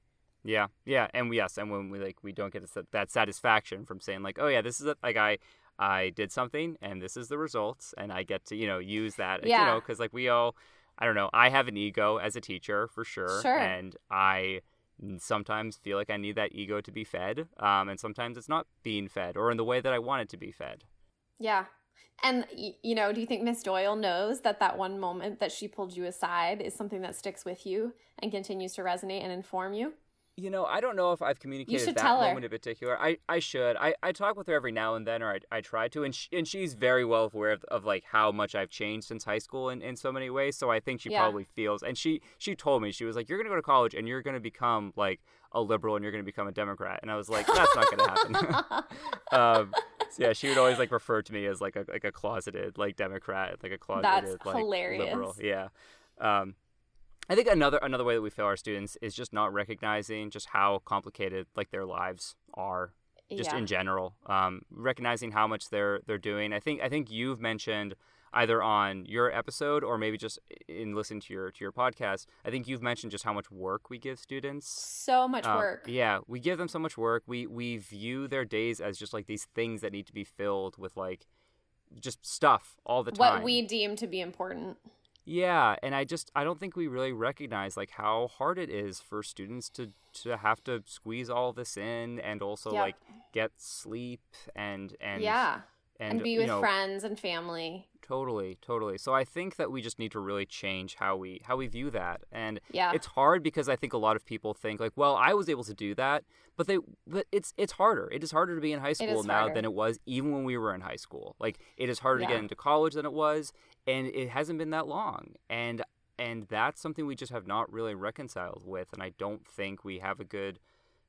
Yeah, yeah, and we, yes, and when we like we don't get that satisfaction from saying like, oh yeah, this is a, like I I did something and this is the results, and I get to you know use that, yeah. you know, because like we all, I don't know, I have an ego as a teacher for sure, sure. and I sometimes feel like I need that ego to be fed, um, and sometimes it's not being fed or in the way that I want it to be fed. Yeah. And, you know, do you think Miss Doyle knows that that one moment that she pulled you aside is something that sticks with you and continues to resonate and inform you? You know, I don't know if I've communicated that moment in particular. I, I should. I, I talk with her every now and then, or I, I try to, and she, and she's very well aware of, of like how much I've changed since high school in, in so many ways. So I think she yeah. probably feels, and she she told me she was like, "You're gonna go to college and you're gonna become like a liberal and you're gonna become a Democrat," and I was like, "That's not gonna happen." *laughs* *laughs* um, so yeah, she would always like refer to me as like a like a closeted like Democrat, like a closeted That's like hilarious. liberal. Yeah. Um, I think another another way that we fail our students is just not recognizing just how complicated like their lives are, just yeah. in general. Um, recognizing how much they're they're doing. I think I think you've mentioned either on your episode or maybe just in listening to your to your podcast. I think you've mentioned just how much work we give students. So much uh, work. Yeah, we give them so much work. We we view their days as just like these things that need to be filled with like just stuff all the time. What we deem to be important. Yeah, and I just I don't think we really recognize like how hard it is for students to to have to squeeze all this in and also yep. like get sleep and and yeah and, and be with know, friends and family. Totally, totally. So I think that we just need to really change how we how we view that. And yeah. it's hard because I think a lot of people think like, well, I was able to do that, but they but it's it's harder. It is harder to be in high school now harder. than it was even when we were in high school. Like it is harder yeah. to get into college than it was, and it hasn't been that long. And and that's something we just have not really reconciled with and I don't think we have a good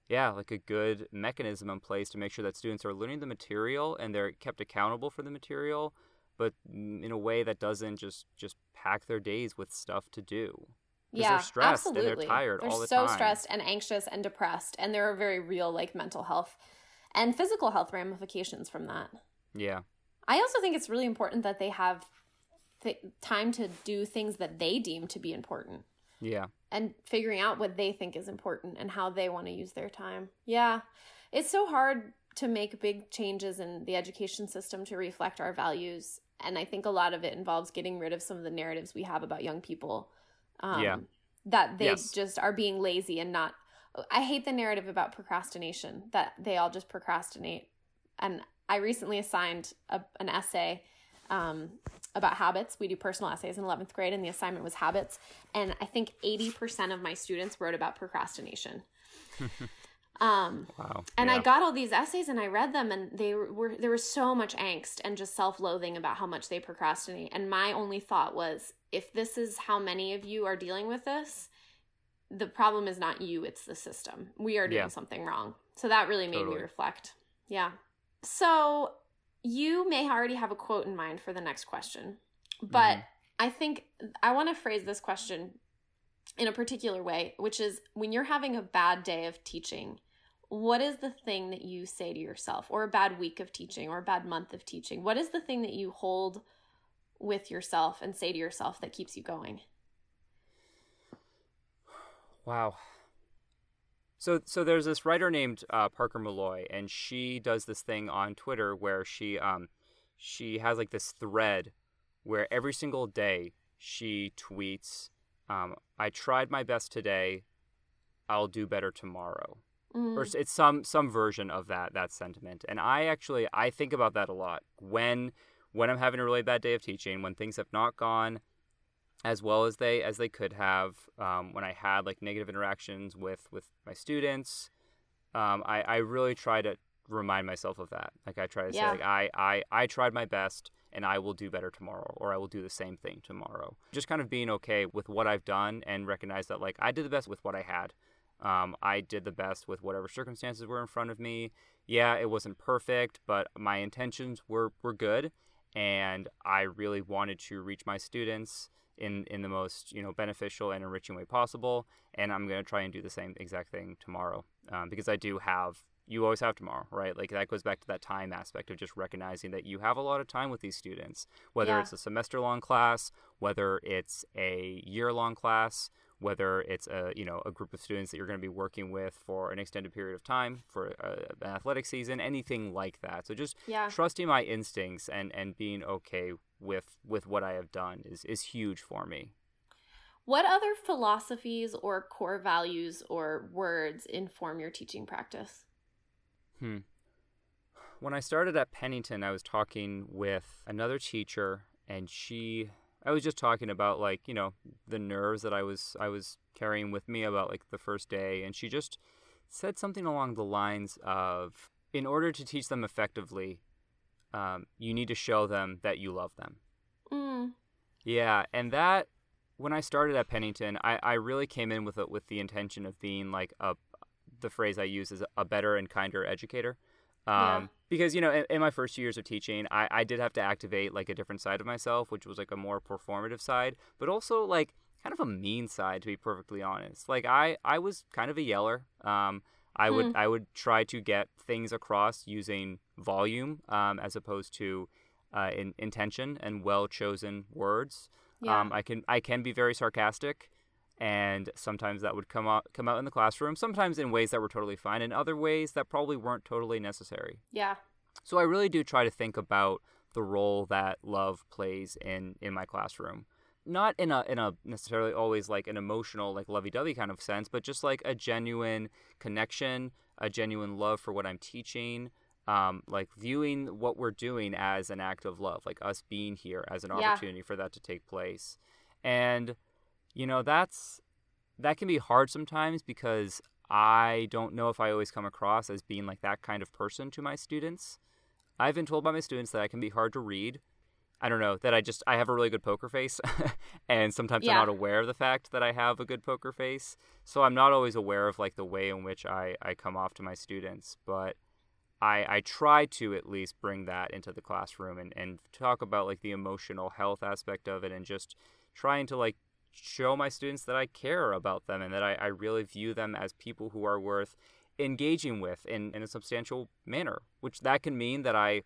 yeah, like a good mechanism in place to make sure that students are learning the material and they're kept accountable for the material, but in a way that doesn't just just pack their days with stuff to do. Yeah, they're stressed absolutely. and they're tired they're all the so time. so stressed and anxious and depressed, and there are very real like mental health and physical health ramifications from that. Yeah. I also think it's really important that they have th- time to do things that they deem to be important. Yeah. And figuring out what they think is important and how they want to use their time. Yeah. It's so hard to make big changes in the education system to reflect our values. And I think a lot of it involves getting rid of some of the narratives we have about young people. Um, yeah. That they yes. just are being lazy and not. I hate the narrative about procrastination, that they all just procrastinate. And I recently assigned a, an essay um, about habits. We do personal essays in 11th grade, and the assignment was habits. And I think 80% of my students wrote about procrastination. *laughs* um, wow. And yeah. I got all these essays and I read them, and they were there was so much angst and just self loathing about how much they procrastinate. And my only thought was, if this is how many of you are dealing with this, the problem is not you, it's the system. We are doing yeah. something wrong. So that really made totally. me reflect. Yeah. So you may already have a quote in mind for the next question, but mm. I think I want to phrase this question in a particular way, which is when you're having a bad day of teaching, what is the thing that you say to yourself, or a bad week of teaching, or a bad month of teaching? What is the thing that you hold with yourself and say to yourself that keeps you going? Wow. So, so there's this writer named uh, Parker Molloy, and she does this thing on Twitter where she, um, she has like this thread where every single day she tweets, um, "I tried my best today. I'll do better tomorrow." Mm. Or it's some some version of that that sentiment. And I actually I think about that a lot when when I'm having a really bad day of teaching, when things have not gone as well as they as they could have, um, when I had like negative interactions with with my students, um, I I really try to remind myself of that. Like I try to yeah. say like I I I tried my best and I will do better tomorrow or I will do the same thing tomorrow. Just kind of being okay with what I've done and recognize that like I did the best with what I had. Um, I did the best with whatever circumstances were in front of me. Yeah, it wasn't perfect, but my intentions were, were good, and I really wanted to reach my students in in the most you know beneficial and enriching way possible. And I'm gonna try and do the same exact thing tomorrow um, because I do have you always have tomorrow, right? Like that goes back to that time aspect of just recognizing that you have a lot of time with these students, whether yeah. it's a semester long class, whether it's a year long class, whether it's a you know a group of students that you're going to be working with for an extended period of time for a, an athletic season anything like that. So just yeah. trusting my instincts and and being okay with with what i have done is is huge for me. What other philosophies or core values or words inform your teaching practice? Hmm. When i started at pennington i was talking with another teacher and she I was just talking about like you know the nerves that I was I was carrying with me about like the first day, and she just said something along the lines of, "In order to teach them effectively, um, you need to show them that you love them." Mm. Yeah, and that when I started at Pennington, I, I really came in with it with the intention of being like a the phrase I use is a better and kinder educator. Um, yeah. Because you know, in, in, my first years of teaching, I, I did have to activate like a different side of myself, which was like a more performative side, but also like kind of a mean side, to be perfectly honest. Like I, I was kind of a yeller. Um, I hmm. would I would try to get things across using volume um, as opposed to uh, in, intention and well chosen words. Yeah. Um, I can I can be very sarcastic and sometimes that would come out come out in the classroom sometimes in ways that were totally fine and other ways that probably weren't totally necessary. Yeah. So i really do try to think about the role that love plays in in my classroom. Not in a in a necessarily always like an emotional like lovey-dovey kind of sense but just like a genuine connection a genuine love for what i'm teaching um, like viewing what we're doing as an act of love like us being here as an opportunity yeah. for that to take place. And you know, that's that can be hard sometimes because I don't know if I always come across as being like that kind of person to my students. I've been told by my students that I can be hard to read. I don't know, that I just I have a really good poker face *laughs* and sometimes yeah. I'm not aware of the fact that I have a good poker face. So I'm not always aware of like the way in which I I come off to my students, but I, I try to at least bring that into the classroom and, and talk about like the emotional health aspect of it and just trying to like show my students that I care about them and that I, I really view them as people who are worth engaging with in, in a substantial manner. Which that can mean that I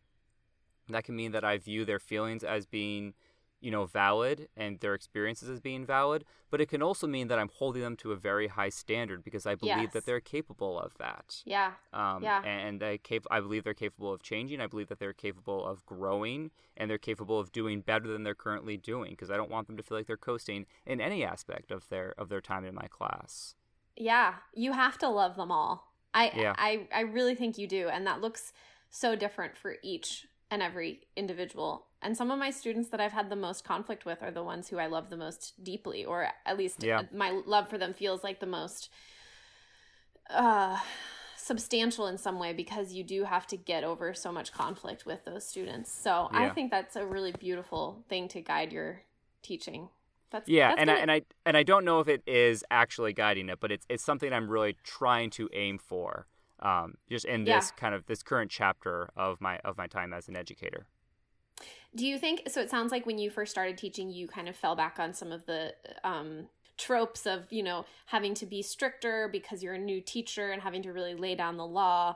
that can mean that I view their feelings as being you know, valid and their experiences as being valid, but it can also mean that I'm holding them to a very high standard because I believe yes. that they're capable of that. Yeah. Um, yeah. And I, cap- I believe they're capable of changing. I believe that they're capable of growing and they're capable of doing better than they're currently doing because I don't want them to feel like they're coasting in any aspect of their of their time in my class. Yeah, you have to love them all. I yeah. I I really think you do, and that looks so different for each and every individual. And some of my students that I've had the most conflict with are the ones who I love the most deeply, or at least yeah. my love for them feels like the most uh, substantial in some way because you do have to get over so much conflict with those students. So yeah. I think that's a really beautiful thing to guide your teaching. That's, yeah, that's and I, and I and I don't know if it is actually guiding it, but it's it's something I'm really trying to aim for um, just in this kind of this current chapter of my of my time as an educator. Do you think so? It sounds like when you first started teaching, you kind of fell back on some of the um, tropes of you know having to be stricter because you're a new teacher and having to really lay down the law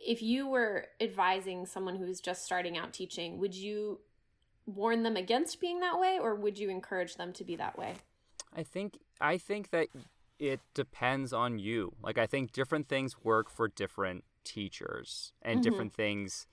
if you were advising someone who's just starting out teaching would you warn them against being that way or would you encourage them to be that way i think i think that it depends on you like i think different things work for different teachers and mm-hmm. different things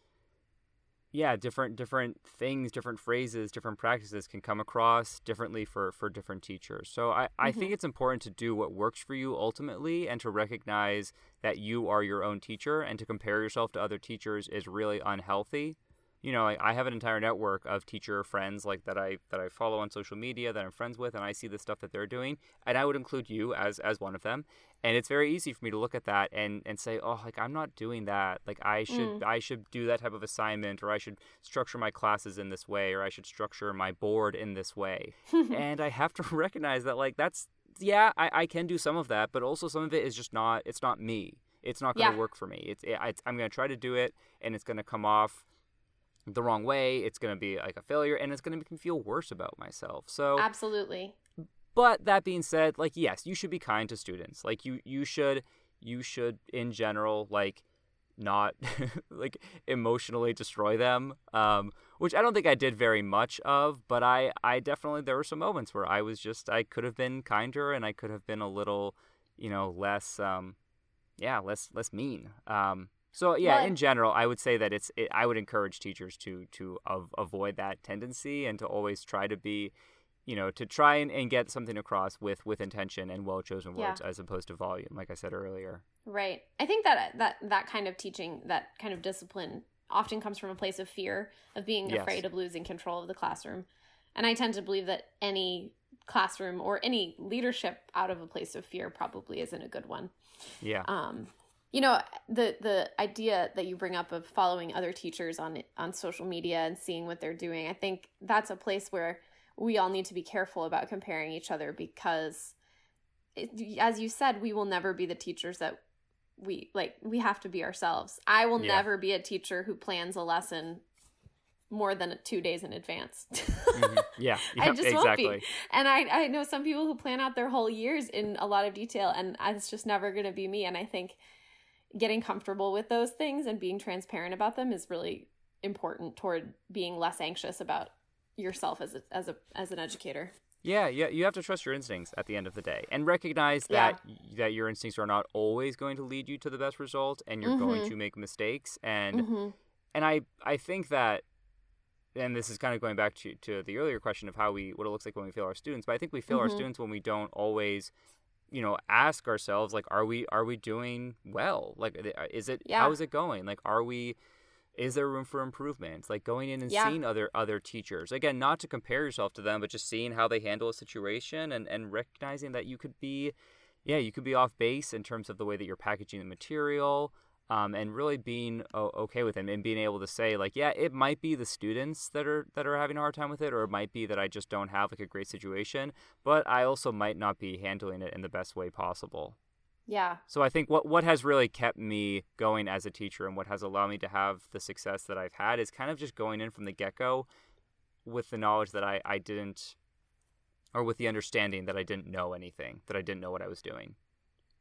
yeah different different things different phrases different practices can come across differently for for different teachers so i i mm-hmm. think it's important to do what works for you ultimately and to recognize that you are your own teacher and to compare yourself to other teachers is really unhealthy you know, I, I have an entire network of teacher friends like that I that I follow on social media that I'm friends with, and I see the stuff that they're doing, and I would include you as as one of them. And it's very easy for me to look at that and and say, oh, like I'm not doing that. Like I should mm. I should do that type of assignment, or I should structure my classes in this way, or I should structure my board in this way. *laughs* and I have to *laughs* recognize that like that's yeah, I, I can do some of that, but also some of it is just not it's not me. It's not going to yeah. work for me. It's, it, it's I'm going to try to do it, and it's going to come off the wrong way, it's going to be like a failure and it's going to make me feel worse about myself. So Absolutely. But that being said, like yes, you should be kind to students. Like you you should you should in general like not *laughs* like emotionally destroy them um, which i don't think i did very much of but i i definitely there were some moments where i was just i could have been kinder and i could have been a little you know less um yeah less less mean um so yeah, but, in general, I would say that it's. It, I would encourage teachers to to av- avoid that tendency and to always try to be, you know, to try and, and get something across with with intention and well chosen words yeah. as opposed to volume, like I said earlier. Right. I think that that that kind of teaching, that kind of discipline, often comes from a place of fear of being yes. afraid of losing control of the classroom, and I tend to believe that any classroom or any leadership out of a place of fear probably isn't a good one. Yeah. Um, you know the the idea that you bring up of following other teachers on on social media and seeing what they're doing i think that's a place where we all need to be careful about comparing each other because it, as you said we will never be the teachers that we like we have to be ourselves i will yeah. never be a teacher who plans a lesson more than two days in advance. *laughs* mm-hmm. Yeah, I just exactly. won't be. And I, I know some people who plan out their whole years in a lot of detail, and it's just never going to be me. And I think getting comfortable with those things and being transparent about them is really important toward being less anxious about yourself as a, as a as an educator. Yeah, yeah, you have to trust your instincts at the end of the day and recognize that yeah. that your instincts are not always going to lead you to the best result and you're mm-hmm. going to make mistakes and mm-hmm. and I I think that and this is kind of going back to, to the earlier question of how we what it looks like when we fail our students but i think we fail mm-hmm. our students when we don't always you know ask ourselves like are we are we doing well like uh, is it yeah. how is it going like are we is there room for improvement like going in and yeah. seeing other other teachers again not to compare yourself to them but just seeing how they handle a situation and and recognizing that you could be yeah you could be off base in terms of the way that you're packaging the material um, and really being okay with it and being able to say like yeah it might be the students that are that are having a hard time with it or it might be that i just don't have like a great situation but i also might not be handling it in the best way possible. Yeah. So i think what what has really kept me going as a teacher and what has allowed me to have the success that i've had is kind of just going in from the get-go with the knowledge that i i didn't or with the understanding that i didn't know anything that i didn't know what i was doing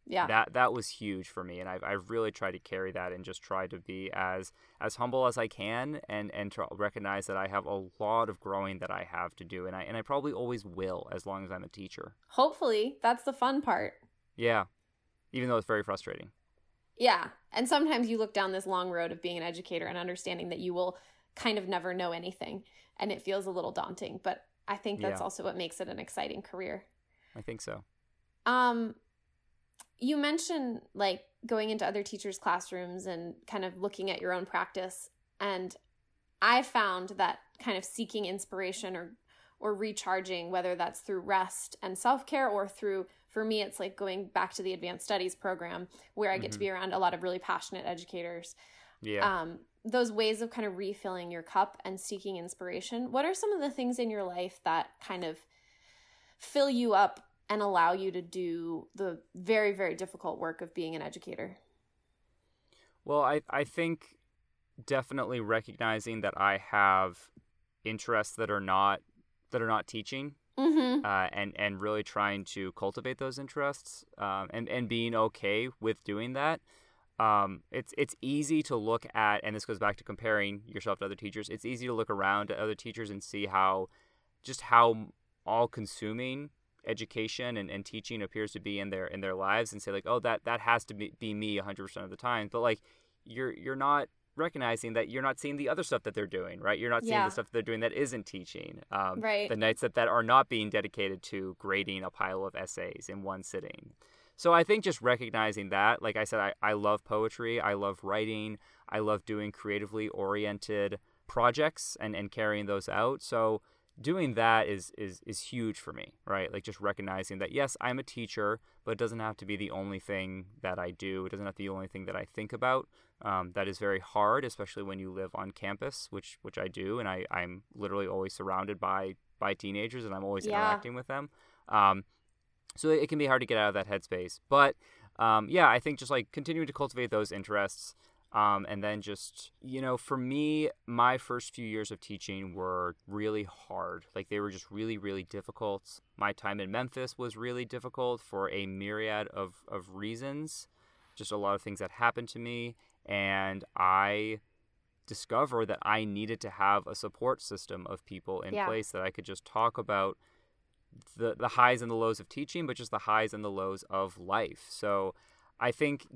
yeah. That that was huge for me and I've, I've really tried to carry that and just try to be as as humble as i can and and to recognize that i have a lot of growing that i have to do and i and i probably always will as long as i'm a teacher. Hopefully that's the fun part. Yeah even though it's very frustrating. Yeah and sometimes you look down this long road of being an educator and understanding that you will kind of never know anything and it feels a little daunting but i think that's yeah. also what makes it an exciting career. I think so. Um you mentioned like going into other teachers' classrooms and kind of looking at your own practice. And I found that kind of seeking inspiration or or recharging, whether that's through rest and self care or through, for me, it's like going back to the advanced studies program where I get mm-hmm. to be around a lot of really passionate educators. Yeah. Um, those ways of kind of refilling your cup and seeking inspiration. What are some of the things in your life that kind of fill you up and allow you to do the very very difficult work of being an educator well i i think definitely recognizing that i have interests that are not that are not teaching Mm-hmm. uh, and and really trying to cultivate those interests um, and and being okay with doing that. Um, it's it's easy to look at, and this goes back to comparing yourself to other teachers. It's easy to look around at other teachers and see how just how all consuming education and, and teaching appears to be in their in their lives and say like oh that that has to be, be me 100% of the time but like you're you're not recognizing that you're not seeing the other stuff that they're doing right you're not seeing Yeah. the stuff they're doing that isn't teaching um, Right. the nights that, that are not being dedicated to grading a pile of essays in one sitting so i think just recognizing that like i said i, I love poetry i love writing i love doing creatively oriented projects and, and carrying those out so doing that is is is huge for me right? Like just recognizing that yes i'm a teacher but it doesn't have to be the only thing that i do. It doesn't have to be the only thing that i think about. Um, that is very hard especially when you live on campus which which i do and I, i'm literally always surrounded by by teenagers and i'm always Yeah. interacting with them. Um, so it can be hard to get out of that headspace. But um, yeah i think just like continuing to cultivate those interests um, and then just, you know, for me, my first few years of teaching were really hard. Like they were just really, really difficult. My time in Memphis was really difficult for a myriad of, of reasons. Just a lot of things that happened to me. And I discovered that I needed to have a support system of people in Yeah. place that I could just talk about the the highs and the lows of teaching, but just the highs and the lows of life. So I think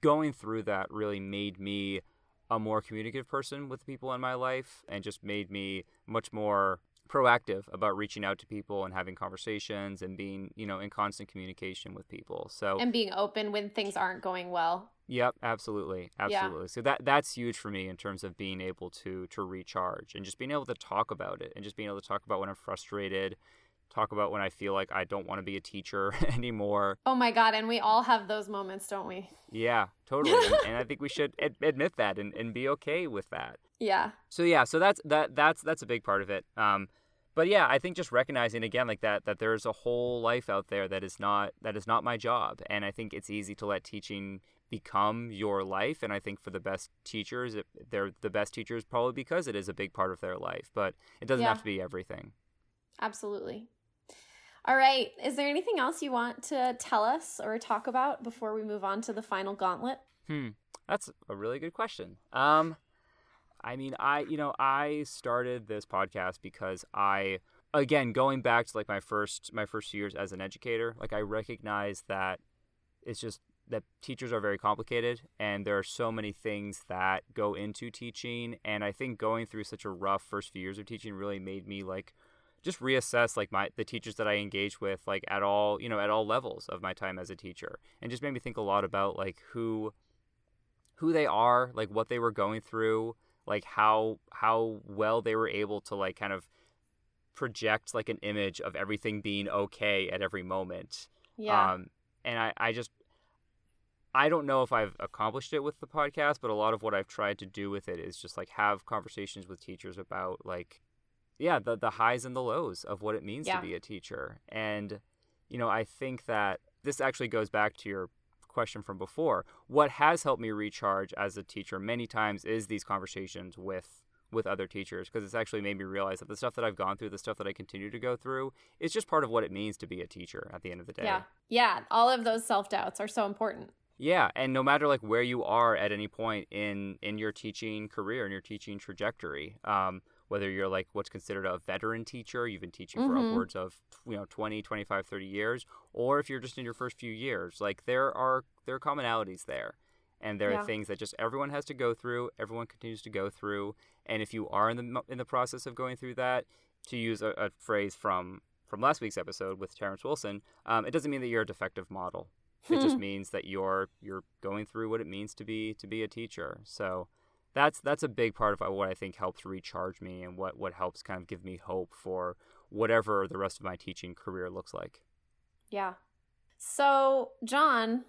going through that really made me a more communicative person with the people in my life and just made me much more proactive about reaching out to people and having conversations and being, you know, in constant communication with people. So And being open when things aren't going well. Yep, absolutely, Yeah. absolutely. So that that's huge for me in terms of being able to to recharge and just being able to talk about it and just being able to talk about when I'm frustrated, talk about when I feel like I don't want to be a teacher *laughs* anymore. Oh my God. And we all have those moments, don't we? Yeah, totally. and, *laughs* and I think we should ad- admit that and, and be okay with that. Yeah. So yeah, so that's that that's that's a big part of it. Um, but yeah, I think just recognizing again like that that there's a whole life out there that is not that is not my job, and I think it's easy to let teaching become your life. And I think for the best teachers, it, they're the best teachers probably because it is a big part of their life. But it doesn't Yeah. have to be everything. Absolutely. All right. Is there anything else you want to tell us or talk about before we move on to the final gauntlet? Hmm, that's a really good question. Um, I mean, I you know I started this podcast because I again going back to like my first my first few years as an educator, like I recognize that it's just that teachers are very complicated and there are so many things that go into teaching and I think going through such a rough first few years of teaching really made me like just reassess like my the teachers that I engage with like at all you know at all levels of my time as a teacher and just made me think a lot about like who who they are like what they were going through like how how well they were able to like kind of project like an image of everything being okay at every moment Yeah. um and I I just I don't know if I've accomplished it with the podcast, but a lot of what I've tried to do with it is just like have conversations with teachers about like yeah, the the highs and the lows of what it means Yeah. to be a teacher. And you know, I think that this actually goes back to your question from before. What has helped me recharge as a teacher many times is these conversations with with other teachers because it's actually made me realize that the stuff that I've gone through, the stuff that I continue to go through, is just part of what it means to be a teacher at the end of the day. yeah. Yeah. All of those self doubts are so important. Yeah, and no matter like where you are at any point in in your teaching career and your teaching trajectory, um, whether you're like what's considered a veteran teacher, you've been teaching for Mhm. upwards of you know 20, 25, 30 years, or if you're just in your first few years, like there are there are commonalities there. And there Yeah. are things that just everyone has to go through, everyone continues to go through, and if you are in the in the process of going through that, to use a, a phrase from from last week's episode with Terrence Wilson, um, it doesn't mean that you're a defective model it just means that you're you're going through what it means to be to be a teacher so that's that's a big part of what i think helps recharge me and what what helps kind of give me hope for whatever the rest of my teaching career looks like Yeah. So, John,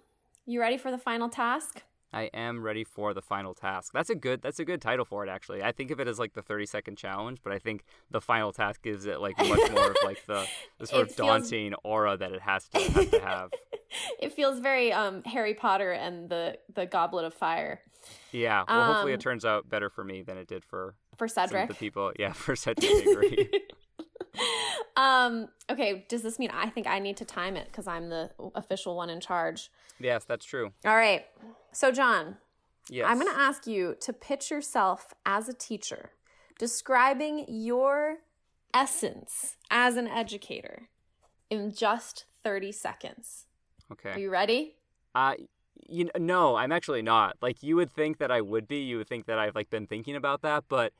you ready for the final task? i am ready for the final task that's a good that's a good title for it actually i think of it as like the 30 second challenge but i think the final task gives it like much more of like the, the *laughs* sort It of feels- daunting aura that it has to, has to have *laughs* it feels very um Harry Potter and the the Goblet of Fire yeah well hopefully Um, it turns out better for me than it did for for Cedric. the people yeah *laughs* for Cedric *laughs* Um, okay, does this mean I think I need to time it because I'm the official one in charge? Yes, that's true. All right. So, John, Yes. I'm going to ask you to pitch yourself as a teacher, describing your essence as an educator in just 30 seconds. Are you ready? Uh, you know, no, I'm actually not. Like you would think that I would be. You would think that I've like been thinking about that, but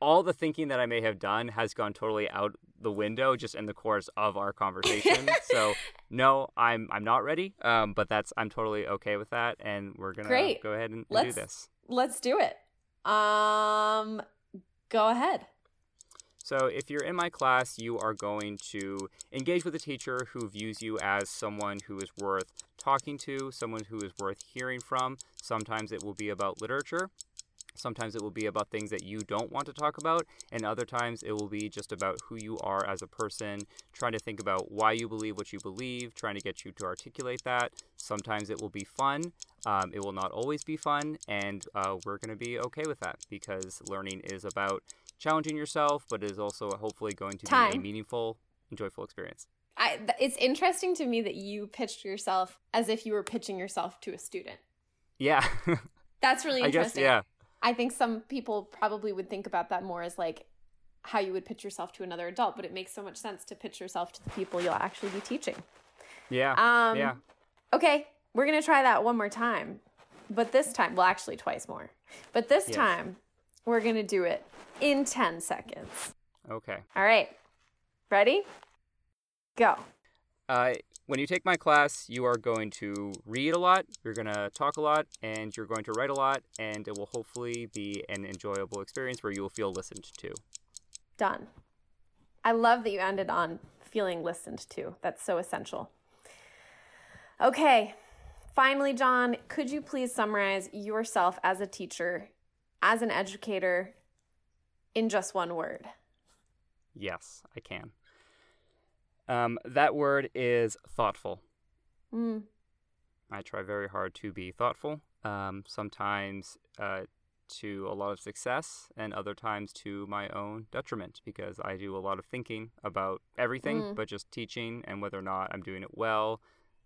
all the thinking that I may have done has gone totally out the window just in the course of our conversation. *laughs* so no, I'm I'm not ready. Um, but that's I'm totally okay with that, and we're gonna Great. go ahead and, and do Let's- this. Let's do it. Um, go ahead. So, if you're in my class, you are going to engage with a teacher who views you as someone who is worth talking to, someone who is worth hearing from. Sometimes it will be about literature. Sometimes it will be about things that you don't want to talk about, and other times it will be just about who you are as a person, trying to think about why you believe what you believe, trying to get you to articulate that. Sometimes it will be fun. Um, it will not always be fun, and uh, we're going to be okay with that because learning is about challenging yourself, but is also hopefully going to be a meaningful and joyful experience. I, th- it's interesting to me that you pitched yourself as if you were pitching yourself to a student. Yeah, *laughs* That's really I guess, interesting. yeah. I think some people probably would think about that more as like how you would pitch yourself to another adult, but it makes so much sense to pitch yourself to the people you'll actually be teaching. Yeah. Um, yeah. Okay, we're gonna try that one more time, but this time, well, actually, twice more. But this Yes. time, we're gonna do it in 10 seconds. Okay. All right, ready? Go. Uh, when you take my class, you are going to read a lot, you're going to talk a lot, and you're going to write a lot, and it will hopefully be an enjoyable experience where you will feel listened to. Done. I love that you ended on feeling listened to. That's so essential. Okay, finally, John, could you please summarize yourself as a teacher, as an educator, in just one word? Yes, I can. Um, that word is thoughtful. Mm, I try very hard to be thoughtful, um, sometimes uh, to a lot of success, and other times to my own detriment because I do a lot of thinking about everything, Mm. but just teaching and whether or not I'm doing it well.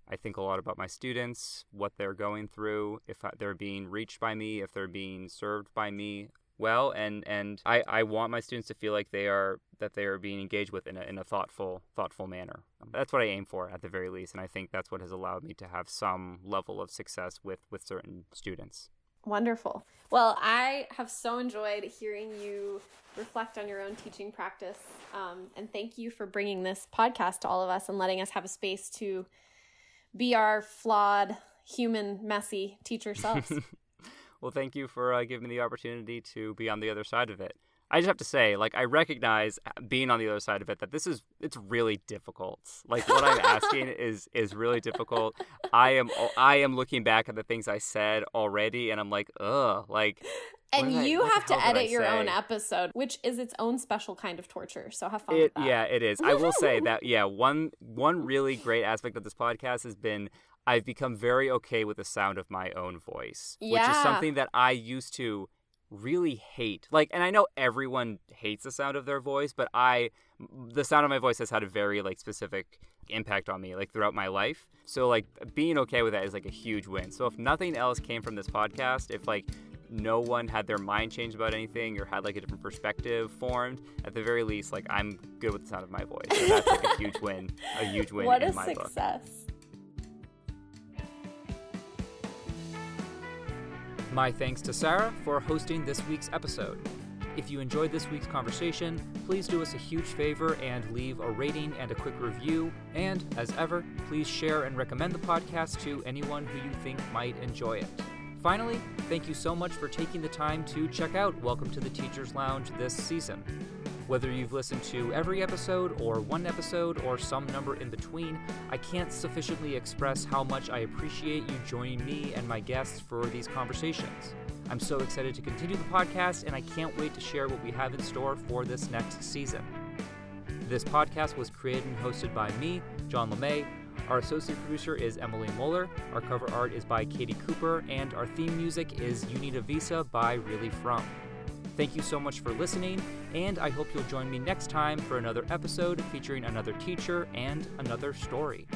I think a lot about my students, what they're going through, if they're being reached by me, if they're being served by me well, and and I, I want my students to feel like they are that they are being engaged with in a, in a thoughtful thoughtful manner. That's what I aim for at the very least, and I think that's what has allowed me to have some level of success with with certain students. wonderful. Well, I have so enjoyed hearing you reflect on your own teaching practice. Um, and thank you for bringing this podcast to all of us and letting us have a space to be our flawed, human, messy teacher selves. *laughs* well, thank you for uh, giving me the opportunity to be on the other side of it. I just have to say, like, I recognize uh, being on the other side of it that this is it's really difficult. Like, what I'm asking *laughs* is is really difficult. I am I am looking back at the things I said already, and I'm like, ugh, like. And I- you what have to I edit your own episode, which is its own special kind of torture. So have fun It, with that. yeah, it is. I will say *laughs* that yeah, one one really great aspect of this podcast has been I've become very okay with the sound of my own voice, which is something that I used to really hate. Like, and I know everyone hates the sound of their voice, but I the sound of my voice has had a very like specific impact on me like throughout my life. So like being okay with that is like a huge win. So if nothing else came from this podcast, if like no one had their mind changed about anything or had like a different perspective formed, at the very least, like I'm good with the sound of my voice. So that's like a huge win, a huge win what in a my book. success. My thanks to Sarah for hosting this week's episode. If you enjoyed this week's conversation, please do us a huge favor and leave a rating and a quick review. And, as ever, please share and recommend the podcast to anyone who you think might enjoy it. Finally, thank you so much for taking the time to check out Welcome to the Teacher's Lounge this season. Whether you've listened to every episode, or one episode, or some number in between, I can't sufficiently express how much I appreciate you joining me and my guests for these conversations. I'm so excited to continue the podcast, and I can't wait to share what we have in store for this next season. This podcast was created and hosted by me, John LeMay. Our associate producer is Emily Moeller. Our cover art is by Katie Cooper, and our theme music is You Need a Visa by Really From. Thank you so much for listening, and I hope you'll join me next time for another episode featuring another teacher and another story.